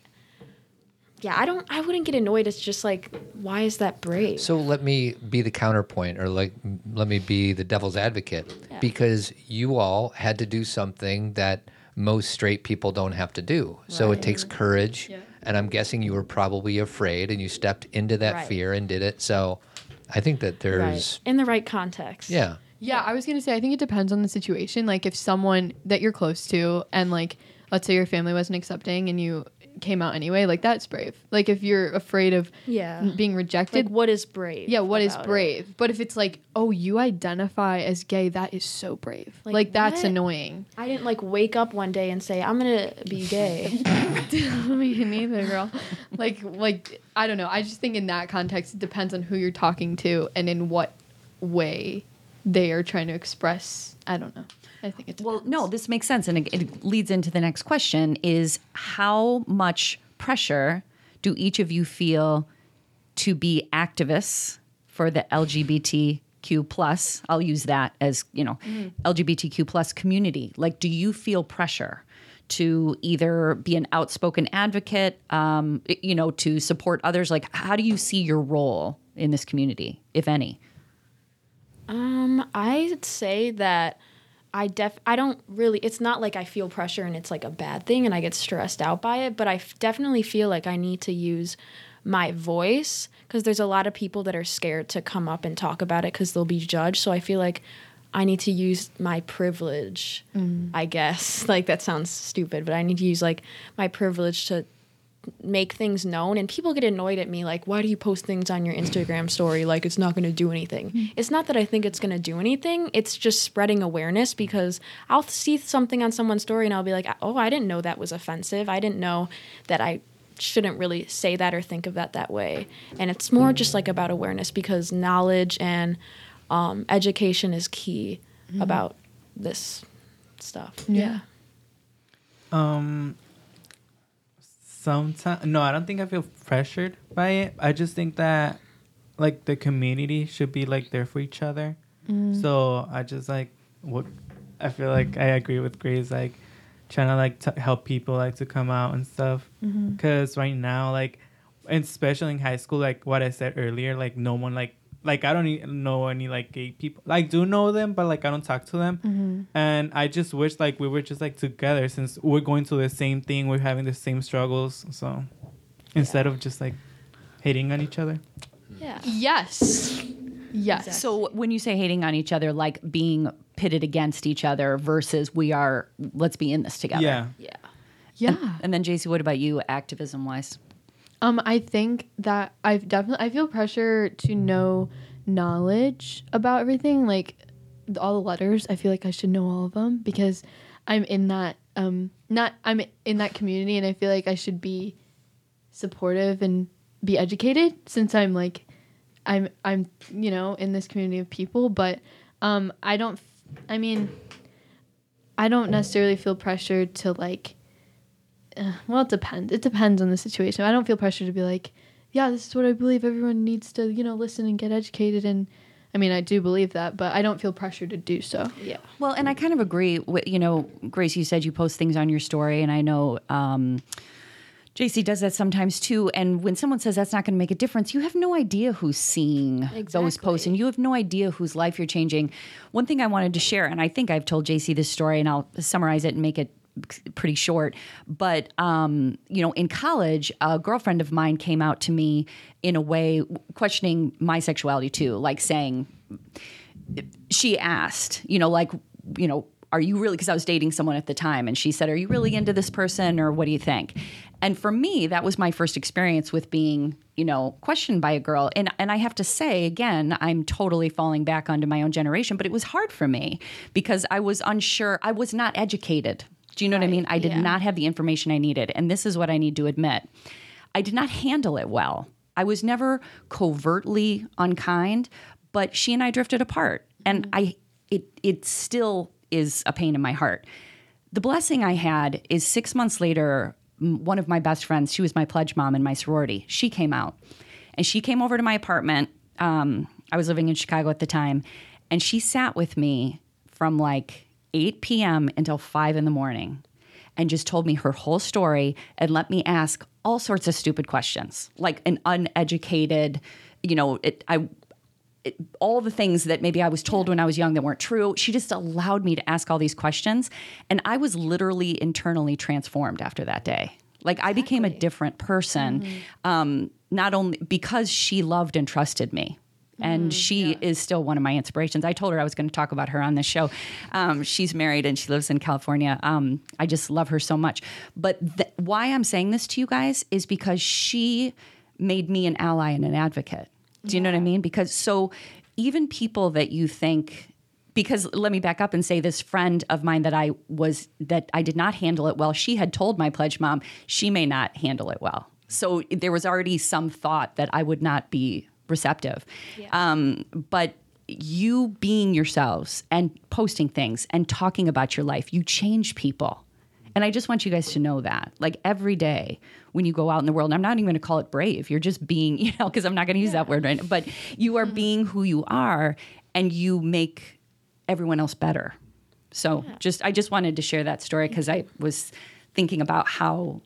yeah, I don't I wouldn't get annoyed. It's just like why is that brave? So let me be the counterpoint, or like let me be the devil's advocate, yeah. because you all had to do something that most straight people don't have to do. So it takes courage, and I'm guessing you were probably afraid, and you stepped into that Right. fear and did it. So I think that there's, right. In the right context. yeah, Yeah, I was gonna say I think it depends on the situation. Like if someone that you're close to and like let's say your family wasn't accepting and you came out anyway, like that's brave. Like if you're afraid of Yeah. being rejected, Like what is brave? yeah, what is about it? brave? But if it's like, oh, you identify as gay, that is so brave. Like, Like, that's annoying. I didn't like wake up one day and say I'm gonna be gay. Me neither, girl. like, like I don't know. I just think in that context, it depends on who you're talking to and in what way they are trying to express. I don't know. I think it. Depends. Well, no, this makes sense, and it, it leads into the next question: is how much pressure do each of you feel to be activists for the LGBTQ plus? I'll use that as you know, LGBTQ plus community. Like, do you feel pressure? To either be an outspoken advocate, um, you know, to support others. Like, how do you see your role in this community, if any? Um, I'd say that I def I don't really it's not like I feel pressure and it's like a bad thing and I get stressed out by it, but I f- definitely feel like I need to use my voice because there's a lot of people that are scared to come up and talk about it because they'll be judged. So I feel like I need to use my privilege, mm. I guess. Like that sounds stupid, but I need to use like my privilege to make things known and people get annoyed at me like why do you post things on your instagram story? Like it's not going to do anything. It's not that i think it's going to do anything it's just spreading awareness because i'll see something on someone's story and i'll be like oh i didn't know that was offensive. I didn't know that i shouldn't really say that or think of that that way. And it's more just like about awareness because knowledge and um, education is key about this stuff. Yeah. Um, sometimes no, I don't think I feel pressured by it. I just think that like the community should be like there for each other. Mm-hmm. So I just like what I feel like I agree with Grace like trying to like t- help people like to come out and stuff. Mm-hmm. Because right now like, and especially in high school, like what I said earlier, like no one like like I don't even know any like gay people. Like do know them, but like I don't talk to them. Mm-hmm. And I just wish like we were just like together since we're going through the same thing, we're having the same struggles. So instead of just like hating on each other. yeah Yes. Yes. So when you say hating on each other, like being pitted against each other versus we are, let's be in this together. Yeah. yeah Yeah. And then JC, what about you, activism wise? Um, I think that I've definitely I feel pressure to know knowledge about everything, like all the letters. I feel like I should know all of them because I'm in that um not I'm in that community, and I feel like I should be supportive and be educated since I'm like I'm I'm you know in this community of people, but um I don't I mean I don't necessarily feel pressured to like uh, well, it depends. It depends on the situation. I don't feel pressure to be like, yeah, this is what I believe. Everyone needs to, you know, listen and get educated. And I mean, I do believe that, but I don't feel pressure to do so. yeah Well, and I kind of agree with, you know, Grace, you said you post things on your story, and I know um, JC does that sometimes too. And when someone says that's not going to make a difference, you have no idea who's seeing those posts, and you have no idea whose life you're changing. One thing I wanted to share, and I think I've told JC this story, and I'll summarize it and make it pretty short. But um, you know, in college, a girlfriend of mine came out to me in a way questioning my sexuality too, like saying she asked, you know, like, you know, are you really because I was dating someone at the time and she said, "Are you really into this person or what do you think?" And for me, that was my first experience with being, you know, questioned by a girl. And and I have to say again, I'm totally falling back onto my own generation, but it was hard for me because I was unsure. I was not educated. Do you know what I mean? I did yeah. not have the information I needed, and this is what I need to admit. I did not handle it well. I was never covertly unkind, but she and I drifted apart. And I it it still is a pain in my heart. The blessing I had is 6 months later one of my best friends, she was my pledge mom in my sorority. She came out. And she came over to my apartment. Um, I was living in Chicago at the time, and she sat with me from like 8 p.m. until 5 in the morning and just told me her whole story and let me ask all sorts of stupid questions, like an uneducated, you know, it, I it, all the things that maybe I was told when I was young that weren't true. She just allowed me to ask all these questions, and I was literally internally transformed after that day. Like I became a different person, um, not only because she loved and trusted me. And she is still one of my inspirations. I told her I was going to talk about her on this show. Um, she's married and she lives in California. Um, I just love her so much. But th- why I'm saying this to you guys is because she made me an ally and an advocate. Do you know what I mean? Because so even people that you think because let me back up and say this friend of mine that I was that I did not handle it well, she had told my pledge mom she may not handle it well. So there was already some thought that I would not be receptive. Um, but you being yourselves and posting things and talking about your life, you change people. And I just want you guys to know that. Like every day when you go out in the world, and I'm not even going to call it brave, you're just being, you know, because I'm not going to use that word right now, but you are being who you are and you make everyone else better. So just, I just wanted to share that story because I was thinking about how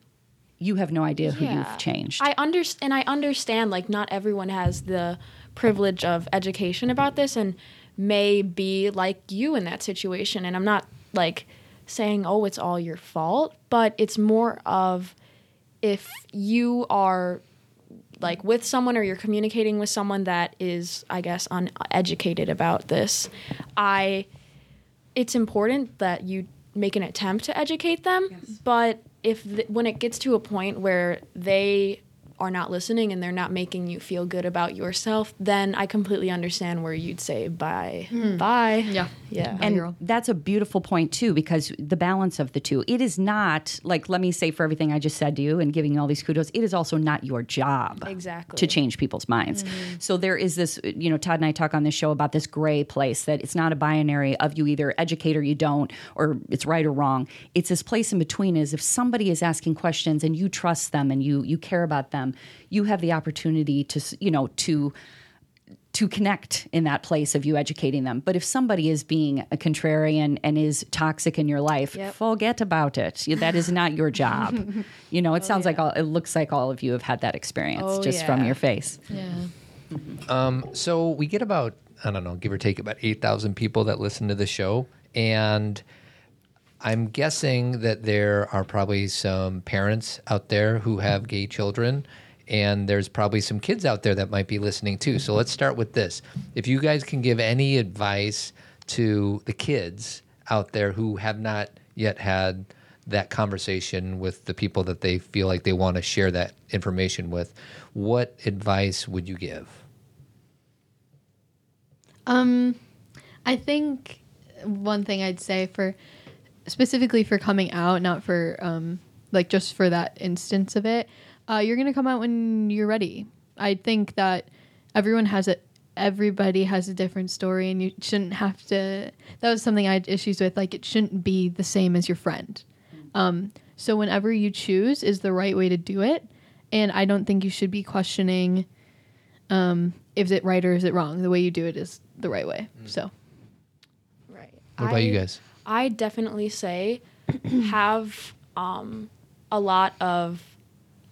you have no idea who Yeah. you've changed. I understand, and I understand like not everyone has the privilege of education about this, and may be like you in that situation. And I'm not like saying, oh, it's all your fault, but it's more of if you are like with someone or you're communicating with someone that is, I guess, uneducated about this, I it's important that you make an attempt to educate them but if th- when it gets to a point where they are not listening and they're not making you feel good about yourself then i completely understand where you'd say bye. Hmm. Bye. Yeah. Yeah and girl. that's a beautiful point too because the balance of the two it is not like let me say for everything i just said to you and giving you all these kudos it is also not your job Exactly. to change people's minds mm-hmm. so there is this you know todd and i talk on this show about this gray place that it's not a binary of you either educate or you don't or it's right or wrong it's this place in between is if somebody is asking questions and you trust them and you you care about them you have the opportunity to you know to to connect in that place of you educating them. But if somebody is being a contrarian and is toxic in your life, Yep. forget about it. That is not your job. you know, it oh, sounds like all, it looks like all of you have had that experience Oh, just from your face. Yeah. Um, so we get about I don't know, give or take about eight thousand people that listen to the show, and I'm guessing that there are probably some parents out there who have gay children, and there's probably some kids out there that might be listening too. So let's start with this: if you guys can give any advice to the kids out there who have not yet had that conversation with the people that they feel like they want to share that information with, what advice would you give? Um, I think one thing I'd say for specifically for coming out, not for um, like just for that instance of it, uh, you're gonna come out when you're ready. I think that everyone has a everybody has a different story, and you shouldn't have to. That was something I had issues with. Like it shouldn't be the same as your friend. Um, so whenever you choose is the right way to do it, and I don't think you should be questioning um, is it right or is it wrong. The way you do it is the right way. So right What about you guys? I definitely say have um, a lot of,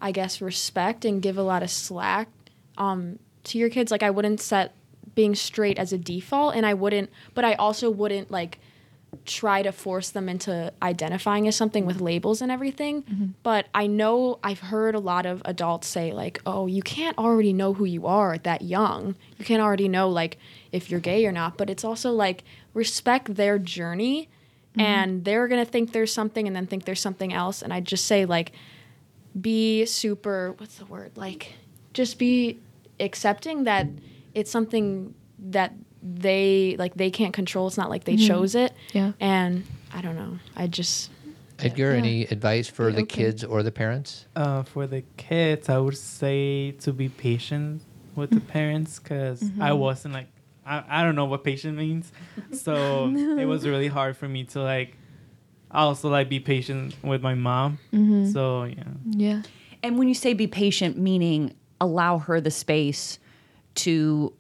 I guess, respect and give a lot of slack um, to your kids. Like, I wouldn't set being straight as a default, and I wouldn't, but I also wouldn't like try to force them into identifying as something with labels and everything. But I know I've heard a lot of adults say, like, oh, you can't already know who you are that young. You can't already know, like, if you're gay or not. But it's also like, respect their journey. And they're going to think there's something and then think there's something else. And I just say, like, be super, what's the word? Like, just be accepting that it's something that they like they can't control it's not like they chose it Yeah. and i don't know i just Edgar, Yeah. any advice for the Okay. kids or the parents? Uh, for the kids, I would say to be patient with the parents because I wasn't like I, I don't know what patient means, so it was really hard for me to like also like be patient with my mom. Mm-hmm. So yeah, Yeah. And when you say be patient, meaning allow her the space to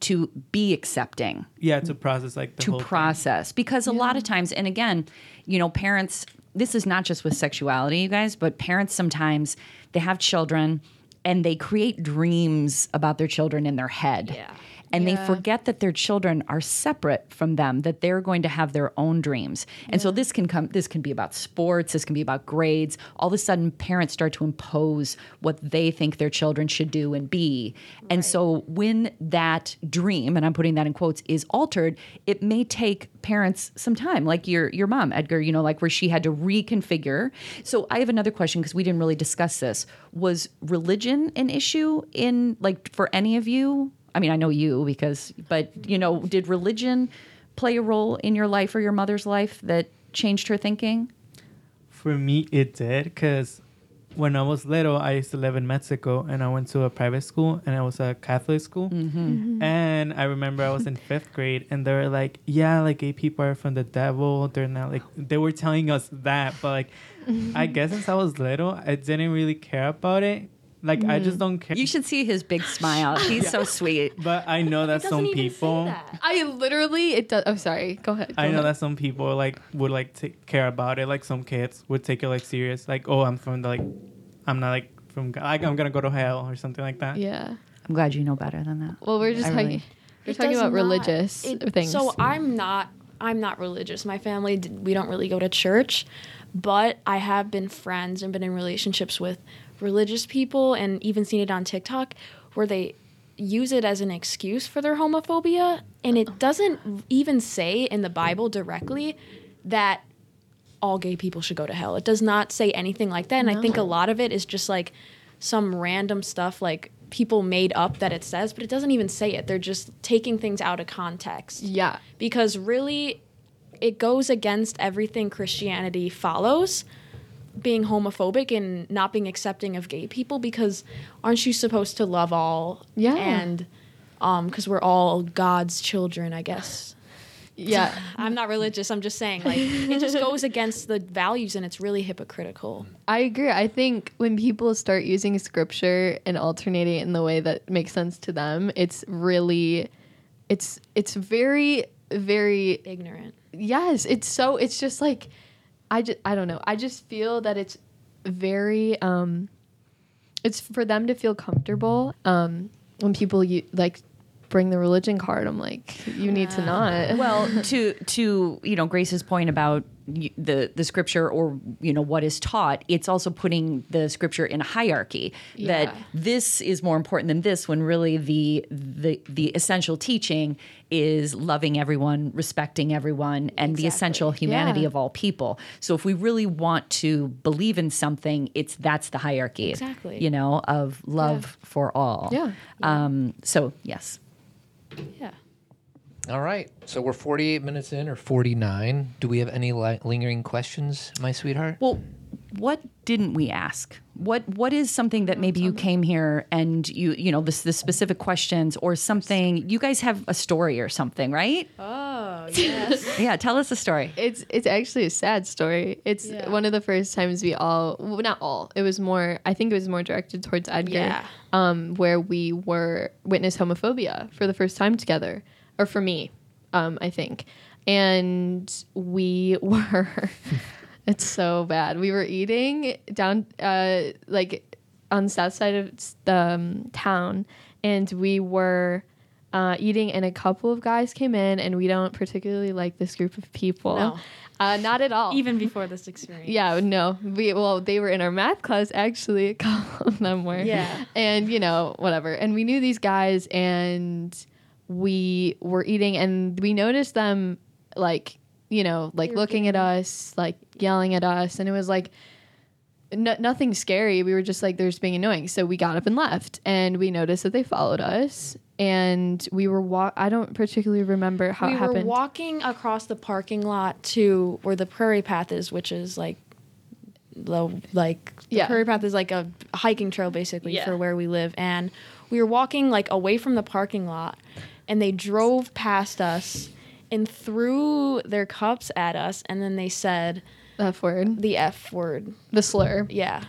to be accepting, yeah, to process like the to whole thing. process. Because a lot of times, and again, you know, parents. This is not just with sexuality, you guys, but parents sometimes they have children and they create dreams about their children in their head. Yeah. And they forget that their children are separate from them, that they're going to have their own dreams. And so this can come this can be about sports, this can be about grades. All of a sudden parents start to impose what they think their children should do and be. And so when that dream, and I'm putting that in quotes, is altered, it may take parents some time, like your your mom, Edgar, you know, like where she had to reconfigure. So I have another question because we didn't really discuss this. Was religion an issue in like for any of you? I mean, I know you because, but you know, did religion play a role in your life or your mother's life that changed her thinking? For me, it did because when I was little, I used to live in Mexico and I went to a private school and it was a Catholic school. Mm-hmm. Mm-hmm. Mm-hmm. And I remember I was in fifth grade and they were like, yeah, like gay people are from the devil. They're not like, they were telling us that. But like, I guess since I was little, I didn't really care about it. Like, I just mm. don't care. You should see his big smile. He's so sweet. but I know that doesn't some even say people. that. I literally it does. Oh, sorry. Go ahead. I know ahead. that some people like would like take care about it. Like some kids would take it like serious. Like, oh, I'm from the like, I'm not like from like I'm gonna go to hell or something like that. Yeah. I'm glad you know better than that. Well, we're just I talking. really- We're talking about not- religious it- things. So I'm not. I'm not religious. My family we don't really go to church, but I have been friends and been in relationships with religious people, and even seen it on TikTok where they use it as an excuse for their homophobia, and it doesn't even say in the Bible directly that all gay people should go to hell. It does not say anything like that, and I think a lot of it is just like some random stuff like people made up that it says, but it doesn't even say it. They're just taking things out of context. yeah. Because really it goes against everything Christianity follows, being homophobic and not being accepting of gay people because aren't you supposed to love all? Yeah. And um cuz we're all God's children, I guess. Yeah. I'm not religious. I'm just saying like it just goes against the values and it's really hypocritical. I agree. I think when people start using scripture and alternating it in the way that makes sense to them, it's really it's it's very very Ignorant. yes, it's so it's just like I just I don't know. I just feel that it's very um it's for them to feel comfortable um when people you like bring the religion card. I'm like you need to not. well to to you know grace's point about the the scripture or you know what is taught it's also putting the scripture in a hierarchy that this is more important than this when really the the the essential teaching is loving everyone respecting everyone and the essential humanity Yeah. of all people so if we really want to believe in something it's that's the hierarchy Exactly. you know of love for all Yeah. um so yes Yeah. All right. So we're 48 minutes in or 49. Do we have any li- lingering questions, my sweetheart? Well, what didn't we ask? What what is something that maybe you came here and you you know this the specific questions or something you guys have a story or something, right? Oh, yes. Yeah, tell us a story. It's it's actually a sad story. It's Yeah. one of the first times we all well, not all. It was more I think it was more directed towards Edgar. Yeah. Um, where we were witness homophobia for the first time together. Or for me, um, I think. And we were it's so bad. We were eating down uh like on the south side of the um, town and we were uh, eating, and a couple of guys came in, and we don't particularly like this group of people. No. Uh, not at all. Even before this experience. Yeah, no. We well, they were in our math class actually. A couple of them were. Yeah. And you know, whatever. And we knew these guys, and we were eating, and we noticed them like you know, like looking at us, like yelling at us, and it was like. No, nothing scary. We were just like, they're being annoying. So we got up and left, and we noticed that they followed us, and we were walk. I don't particularly remember how we it happened. were walking across the parking lot to where the prairie path is, which is like the like the Yeah. prairie path is like a hiking trail basically Yeah. for where we live, and we were walking like away from the parking lot, and they drove past us and threw their cups at us, and then they said F word, the f word. the slur Yeah,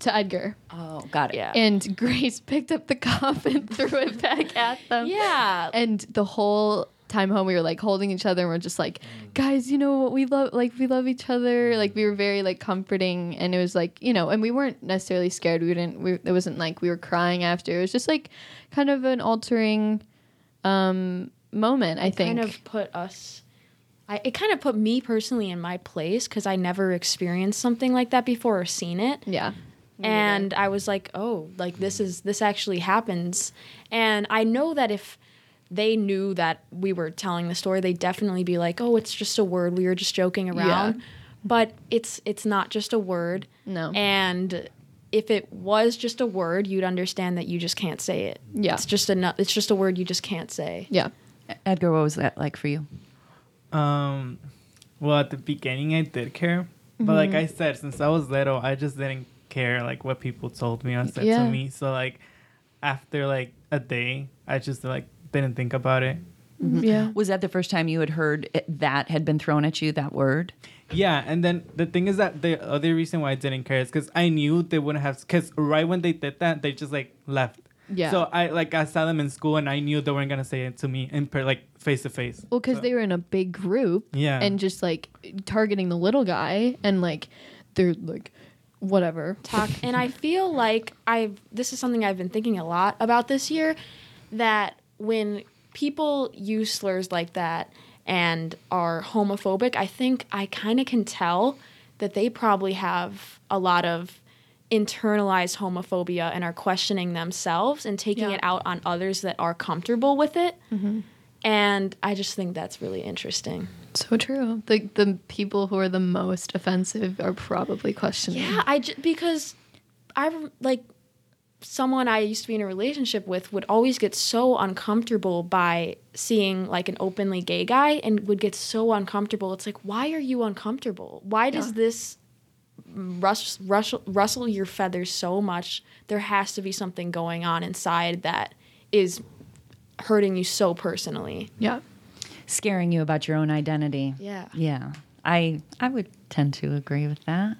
to Edgar. Oh, got it. yeah, And Grace picked up the cup and threw it back at them. yeah. And the whole time home, we were like holding each other and we're just like, guys, you know what? We love, like, we love each other. Like, we were very, like, comforting. And it was like, you know, and we weren't necessarily scared. We didn't, we, it wasn't like we were crying after. It was just like kind of an altering um, moment, I think. kind of put us I, it kind of put me personally in my place because I never experienced something like that before or seen it. yeah. and I was like, oh, like this is this actually happens. And I know that if they knew that we were telling the story, they'd definitely be like, oh, it's just a word. We were just joking around. But it's it's not just a word. No. And if it was just a word, you'd understand that you just can't say it. Yeah. It's just a it's just a word you just can't say. Yeah. Edgar, what was that like for you? Um, well, at the beginning, I did care, but like I said, since I was little, I just didn't care like what people told me or said Yeah. to me. So like, after like a day, I just like didn't think about it. Yeah. Was that the first time you had heard it, that had been thrown at you, that word? Yeah, and then the thing is that the other reason why I didn't care is because I knew they wouldn't have. Because right when they did that, they just like left. Yeah. So I like I saw them in school, and I knew they weren't gonna say it to me in per like face to face. Well, because So- they were in a big group. Yeah. And just like targeting the little guy and like they're like whatever. talk and i feel like i've this is something i've been thinking a lot about this year that when people use slurs like that and are homophobic i think i kind of can tell that they probably have a lot of internalized homophobia and are questioning themselves and taking Yeah. it out on others that are comfortable with it mm-hmm. and i just think that's really interesting So true. The the people who are the most offensive are probably questioning. Yeah, I j- because I like someone I used to be in a relationship with would always get so uncomfortable by seeing like an openly gay guy and would get so uncomfortable. It's like, why are you uncomfortable? Why does Yeah. this rush, rush, rustle your feathers so much? There has to be something going on inside that is hurting you so personally. Yeah. Scaring you about your own identity. Yeah. Yeah. I I would tend to agree with that.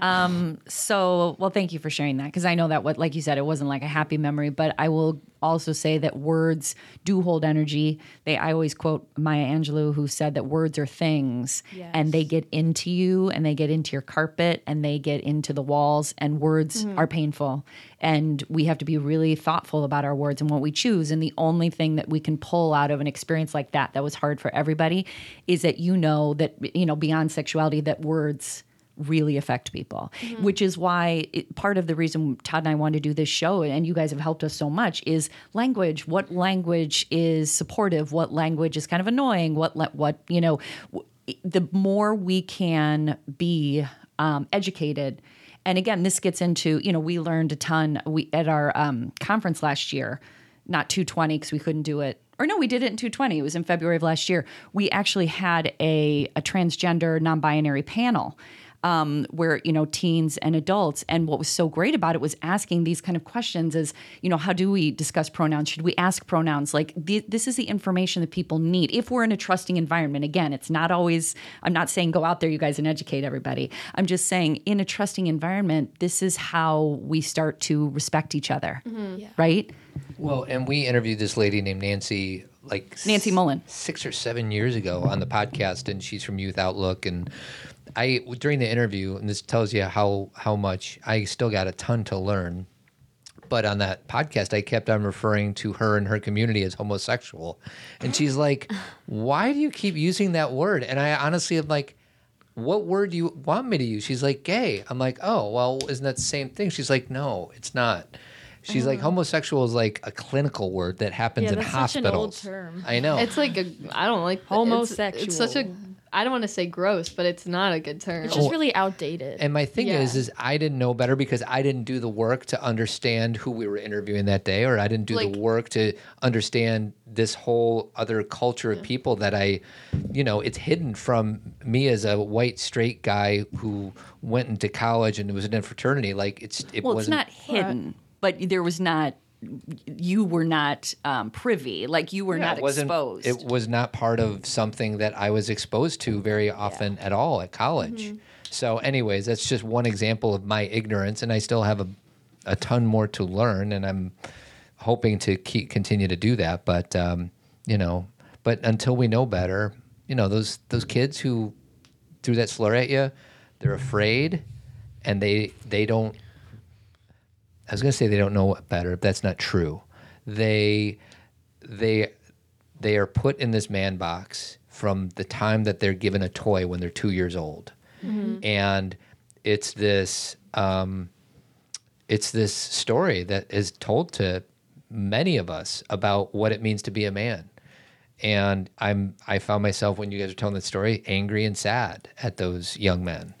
Um, so, well, thank you for sharing that because I know that what, like you said, it wasn't like a happy memory. But I will also say that words do hold energy. They, I always quote Maya Angelou, who said that words are things, and they get into you, and they get into your carpet, and they get into the walls. And words mm-hmm. are painful, and we have to be really thoughtful about our words and what we choose. And the only thing that we can pull out of an experience like that, that was hard for everybody, is that you know that you know beyond sexuality that words really affect people which is why it, part of the reason todd and i wanted to do this show and you guys have helped us so much is language what language is supportive what language is kind of annoying what le- what you know w- the more we can be um, educated. And again this gets into you know we learned a ton. We at our um, conference last year not 220 because we couldn't do it. Or no we did it in 220 it was in february of last year. We actually had a, a transgender non-binary panel um, where you know teens and adults. And what was so great about it was asking these kind of questions is you know how do we discuss pronouns? Should we ask pronouns? Like the, this is the information that people need if we're in a trusting environment. Again it's not always i'm not saying go out there you guys and educate everybody. I'm just saying in a trusting environment this is how we start to respect each other. Right? Well, and we interviewed this lady named Nancy, like Nancy s- Mullen. six or seven years ago on the podcast, and she's from Youth Outlook. And I during the interview, and this tells you how how much I still got a ton to learn. but on that podcast, I kept on referring to her and her community as homosexual. And she's like, Why do you keep using that word? And I honestly am like, What word do you want me to use? She's like, Gay. I'm like, Oh, well, isn't that the same thing? She's like, No, it's not. She's like, oh. homosexual is like a clinical word that happens Yeah, in that's such an old hospitals. term. I know. It's like a I don't like Homosexual. It's, it's such a I don't want to say gross, but it's not a good term. It's just really outdated. And my thing Yeah. is, is I didn't know better because I didn't do the work to understand who we were interviewing that day, or I didn't do Like- the work to understand this whole other culture of people that I, you know, it's hidden from me as a white straight guy who went into college and was in a fraternity. Like it's it Well, it's wasn't not hidden, but there was not. You were not um, privy, like you were Yeah, not it exposed. It was not part of something that I was exposed to very often at all at college. Mm-hmm. So, anyways, that's just one example of my ignorance, and I still have a, a ton more to learn, and I'm hoping to keep continue to do that. But um, you know, but until we know better, you know, those those kids who threw that slur at you, they're afraid, and they they don't was going to say they don't know better, but that's not true. They they they are put in this man box from the time that they're given a toy when they're two years old, and it's this um, it's this story that is told to many of us about what it means to be a man. And I'm I found myself when you guys are telling that story angry and sad at those young men,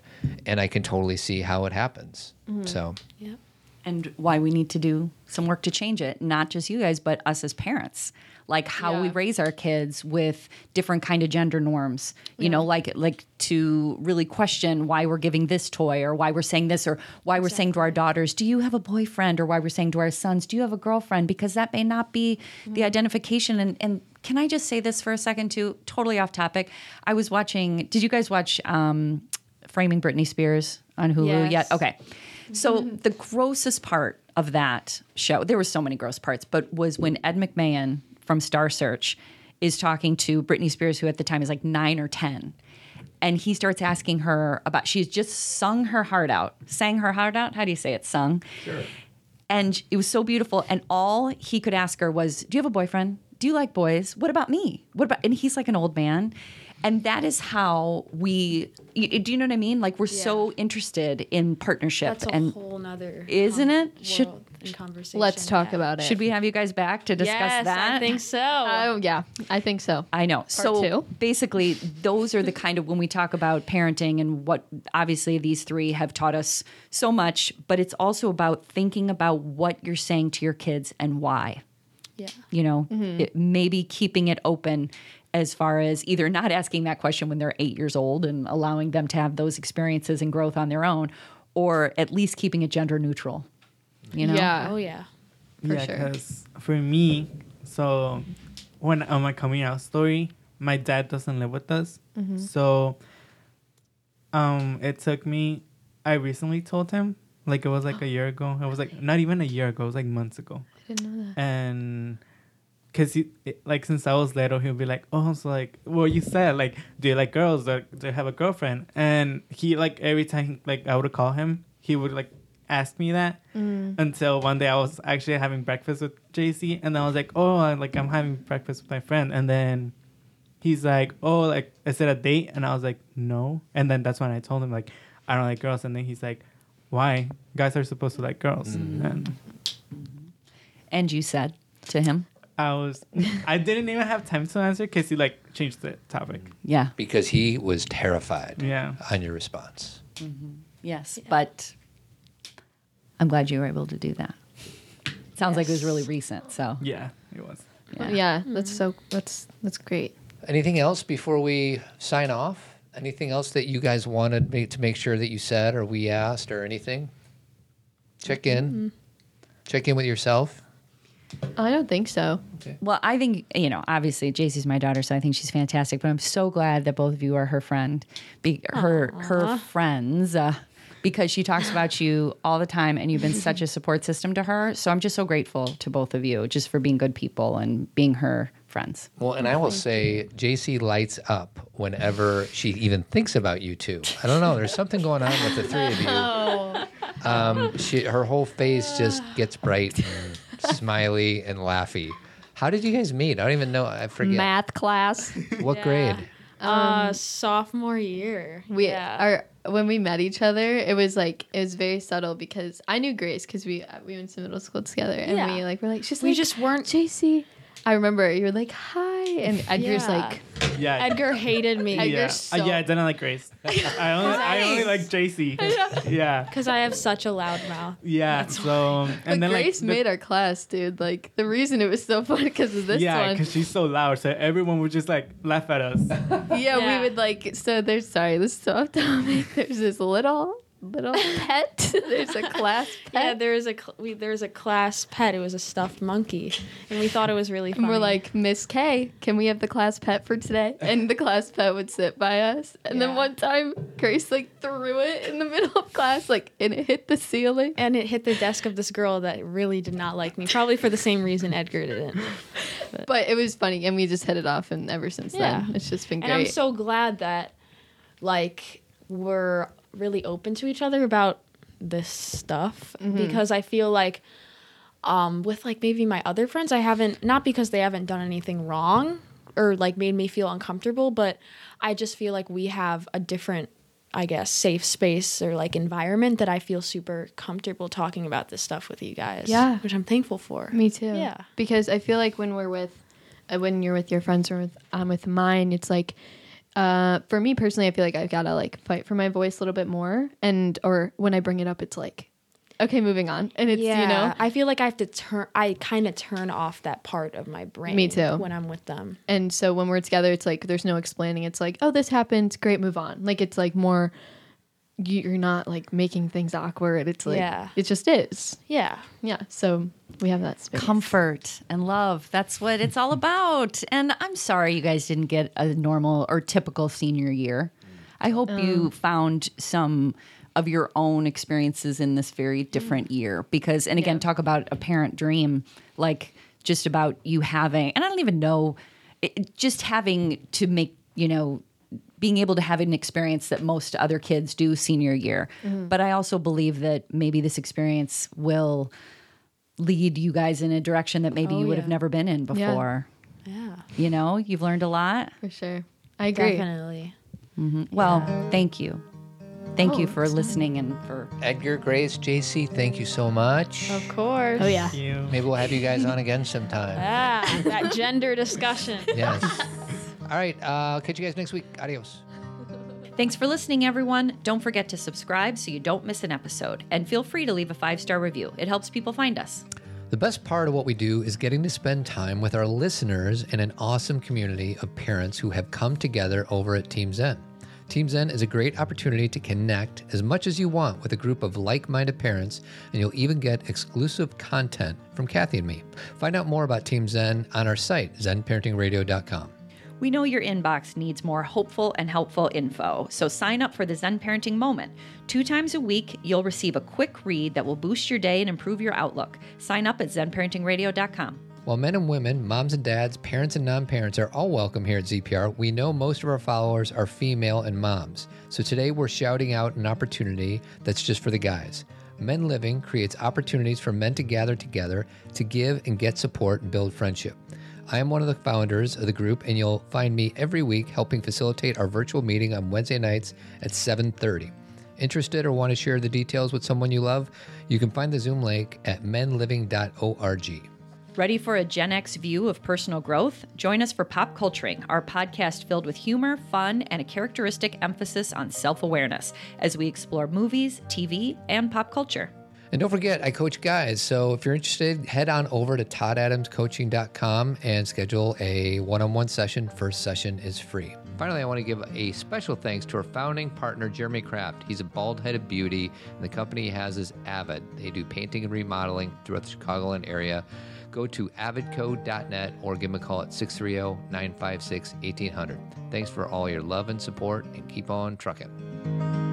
and I can totally see how it happens. So. Yep. And why we need to do some work to change it not just you guys but us as parents. Like how we raise our kids with different kind of gender norms you know like like to really question why we're giving this toy or why we're saying this or why we're saying to our daughters do you have a boyfriend? or why we're saying to our sons do you have a girlfriend? Because that may not be the identification. And and can i just say this for a second too? Totally off topic. I was watching did you guys watch um framing britney spears on hulu yet? Okay so mm-hmm. the grossest part of that show, there were so many gross parts, but was when Ed McMahon from Star Search is talking to Britney Spears, who at the time is like nine or ten. And he starts asking her about she's just sung her heart out. Sang her heart out. How do you say it? Sung. Sure. And it was so beautiful. And all he could ask her was, Do you have a boyfriend? Do you like boys? What about me? What about and he's like an old man. And that is how we y- do you know what I mean? Like we're so interested in partnership That's a and whole nother Isn't um, it? Should- world and conversation. Let's talk yeah. about it. should we have you guys back to discuss yes, that? I think so. Oh yeah, I think so. I know. so two. basically, those are the kind of when we talk about parenting and what obviously these three have taught us so much, but it's also about thinking about what you're saying to your kids and why. yeah. You know, it, maybe keeping it open as far as either not asking that question when they're eight years old and allowing them to have those experiences and growth on their own, or at least keeping it gender neutral. You know? Yeah. Oh yeah. For yeah, sure. because for me, so when on my coming out story, my dad doesn't live with us, Mm-hmm. so um, it took me. I recently told him, like it was like a year ago. It was like not even a year ago. It was like months ago, I didn't know that. and because he like since I was little, he'll be like, "Oh, so like, well, you said like, do you like girls? Or do you have a girlfriend?" And he like every time like I would call him, he would like ask me that mm. until one day I was actually having breakfast with JC, and I was like, "Oh, I, like I'm having breakfast with my friend," and then he's like, "Oh, like is it a date?" And I was like, "No," and then that's when I told him like, "I don't like girls," and then he's like, "Why? Guys are supposed to like girls," mm. and. And you said to him, I was I didn't even have time to answer because he like changed the topic. Mm-hmm. yeah, because he was terrified Yeah. on your response. Mm-hmm. Mm-hmm. yes, but I'm glad you were able to do that. Sounds like it was really recent. So Yeah, it was. Yeah, that's so that's that's great. Anything else before we sign off? Anything else that you guys wanted me to make sure that you said or we asked or anything? Check in. Check in with yourself. I don't think so. Well, I think you know. Obviously, JC's my daughter, so I think she's fantastic. But I'm so glad that both of you are her friend, be, her her friends, uh, because she talks about you all the time, and you've been such a support system to her. So I'm just so grateful to both of you, just for being good people and being her friends. Well, and I will say, JC lights up whenever she even thinks about you two. I don't know. There's something going on with the three of you. Um, she, her whole face just gets bright and smiley and laughy. How did you guys meet? I don't even know. I forget. Math class. What Yeah. grade? uh, sophomore year. We yeah. our when we met each other, it was like it was very subtle because I knew Grace because we uh, we went to middle school together and Yeah. we like were like she's we like, just weren't. JC. I remember you were like hi and Edgar's Yeah. like Yeah. Edgar hated me Edgar- yeah. You're Uh, yeah, I didn't like Grace. I only, I only like JC. yeah. because I have such a loud mouth. Yeah. So, um, but and then Grace like, the- made our class, dude. Like the reason it was so fun because of this yeah, one. because she's so loud, so everyone would just like laugh at us. Yeah, Yeah. we would like. So there's sorry, this is so off topic. There's this little little pet. there's a class pet. Yeah, there is a cl- we, there's a class pet. It was a stuffed monkey, and we thought it was really funny. And we're like, Miss K, can we have the class pet for today? And the class pet would sit by us. And then one time, Grace like threw it in the middle of class, like, and it hit the ceiling. and it hit the desk of this girl that really did not like me, probably for the same reason Edgar didn't. But it was funny, and we just hit it off, and ever since Yeah. then, it's just been great. And I'm so glad that like we're really open to each other about this stuff Mm-hmm. because I feel like um with like maybe my other friends I haven't not because they haven't done anything wrong or like made me feel uncomfortable but I just feel like we have a different I guess safe space or like environment that I feel super comfortable talking about this stuff with you guys. Yeah. Which I'm thankful for. Me too. Yeah. Because I feel like when we're with, uh, when you're with your friends or with I'm with mine, it's like, uh, for me personally, I feel like I've got to like fight for my voice a little bit more, and or when I bring it up, it's like, okay, moving on, and it's yeah, you know, I feel like I have to turn. I kind of turn off that part of my brain. Me too. When I'm with them. and so when we're together, it's like there's no explaining. It's like, oh, this happened, great, move on. Like it's like more, you're not like making things awkward. It's like, Yeah. it just is. Yeah. Yeah. So we have that space. comfort and love. That's what it's all about. And I'm sorry you guys didn't get a normal or typical senior year. I hope you oh. found some of your own experiences in this very mm-hmm. different year because and again talk about a parent dream like just about you having and I don't even know it, just having to make, you know, being able to have an experience that most other kids do senior year. But I also believe that maybe this experience will lead you guys in a direction that maybe Oh, you would yeah. have never been in before. Yeah. You know, you've learned a lot. for sure. I agree. Definitely. Well, thank you. Thank Oh, you for listening and for Edgar, Grace, JC, thank you so much. Of course. Oh yeah. You. Maybe we'll have you guys on again sometime. Ah, that gender discussion. Yes. All right. Uh, catch you guys next week. Adios. Thanks for listening, everyone. Don't forget to subscribe so you don't miss an episode. And feel free to leave a five star review, it helps people find us. The best part of what we do is getting to spend time with our listeners in an awesome community of parents who have come together over at Team Zen. Team Zen is a great opportunity to connect as much as you want with a group of like minded parents, and you'll even get exclusive content from Cathy and me. Find out more about Team Zen on our site, zenparentingradio.com. We know your inbox needs more hopeful and helpful info, so sign up for the Zen Parenting Moment. Two times a week, you'll receive a quick read that will boost your day and improve your outlook. Sign up at zenparentingradio.com. While men and women, moms and dads, parents and non parents are all welcome here at ZPR, we know most of our followers are female and moms. So today we're shouting out an opportunity that's just for the guys. Men Living creates opportunities for men to gather together to give and get support and build friendship. I am one of the founders of the group and you'll find me every week helping facilitate our virtual meeting on Wednesday nights at 7:30. Interested or want to share the details with someone you love? You can find the Zoom link at menliving.org. Ready for a Gen X view of personal growth? Join us for Pop Culturing, our podcast filled with humor, fun, and a characteristic emphasis on self awareness as we explore movies, TV, and pop culture. And don't forget, I coach guys. So if you're interested, head on over to toddadamscoaching.com and schedule a one on one session. First session is free. Finally, I want to give a special thanks to our founding partner, Jeremy Kraft. He's a bald headed beauty, and the company he has is Avid. They do painting and remodeling throughout the Chicagoland area. Go to avidco.net or give them a call at 630 956 1800. Thanks for all your love and support, and keep on trucking.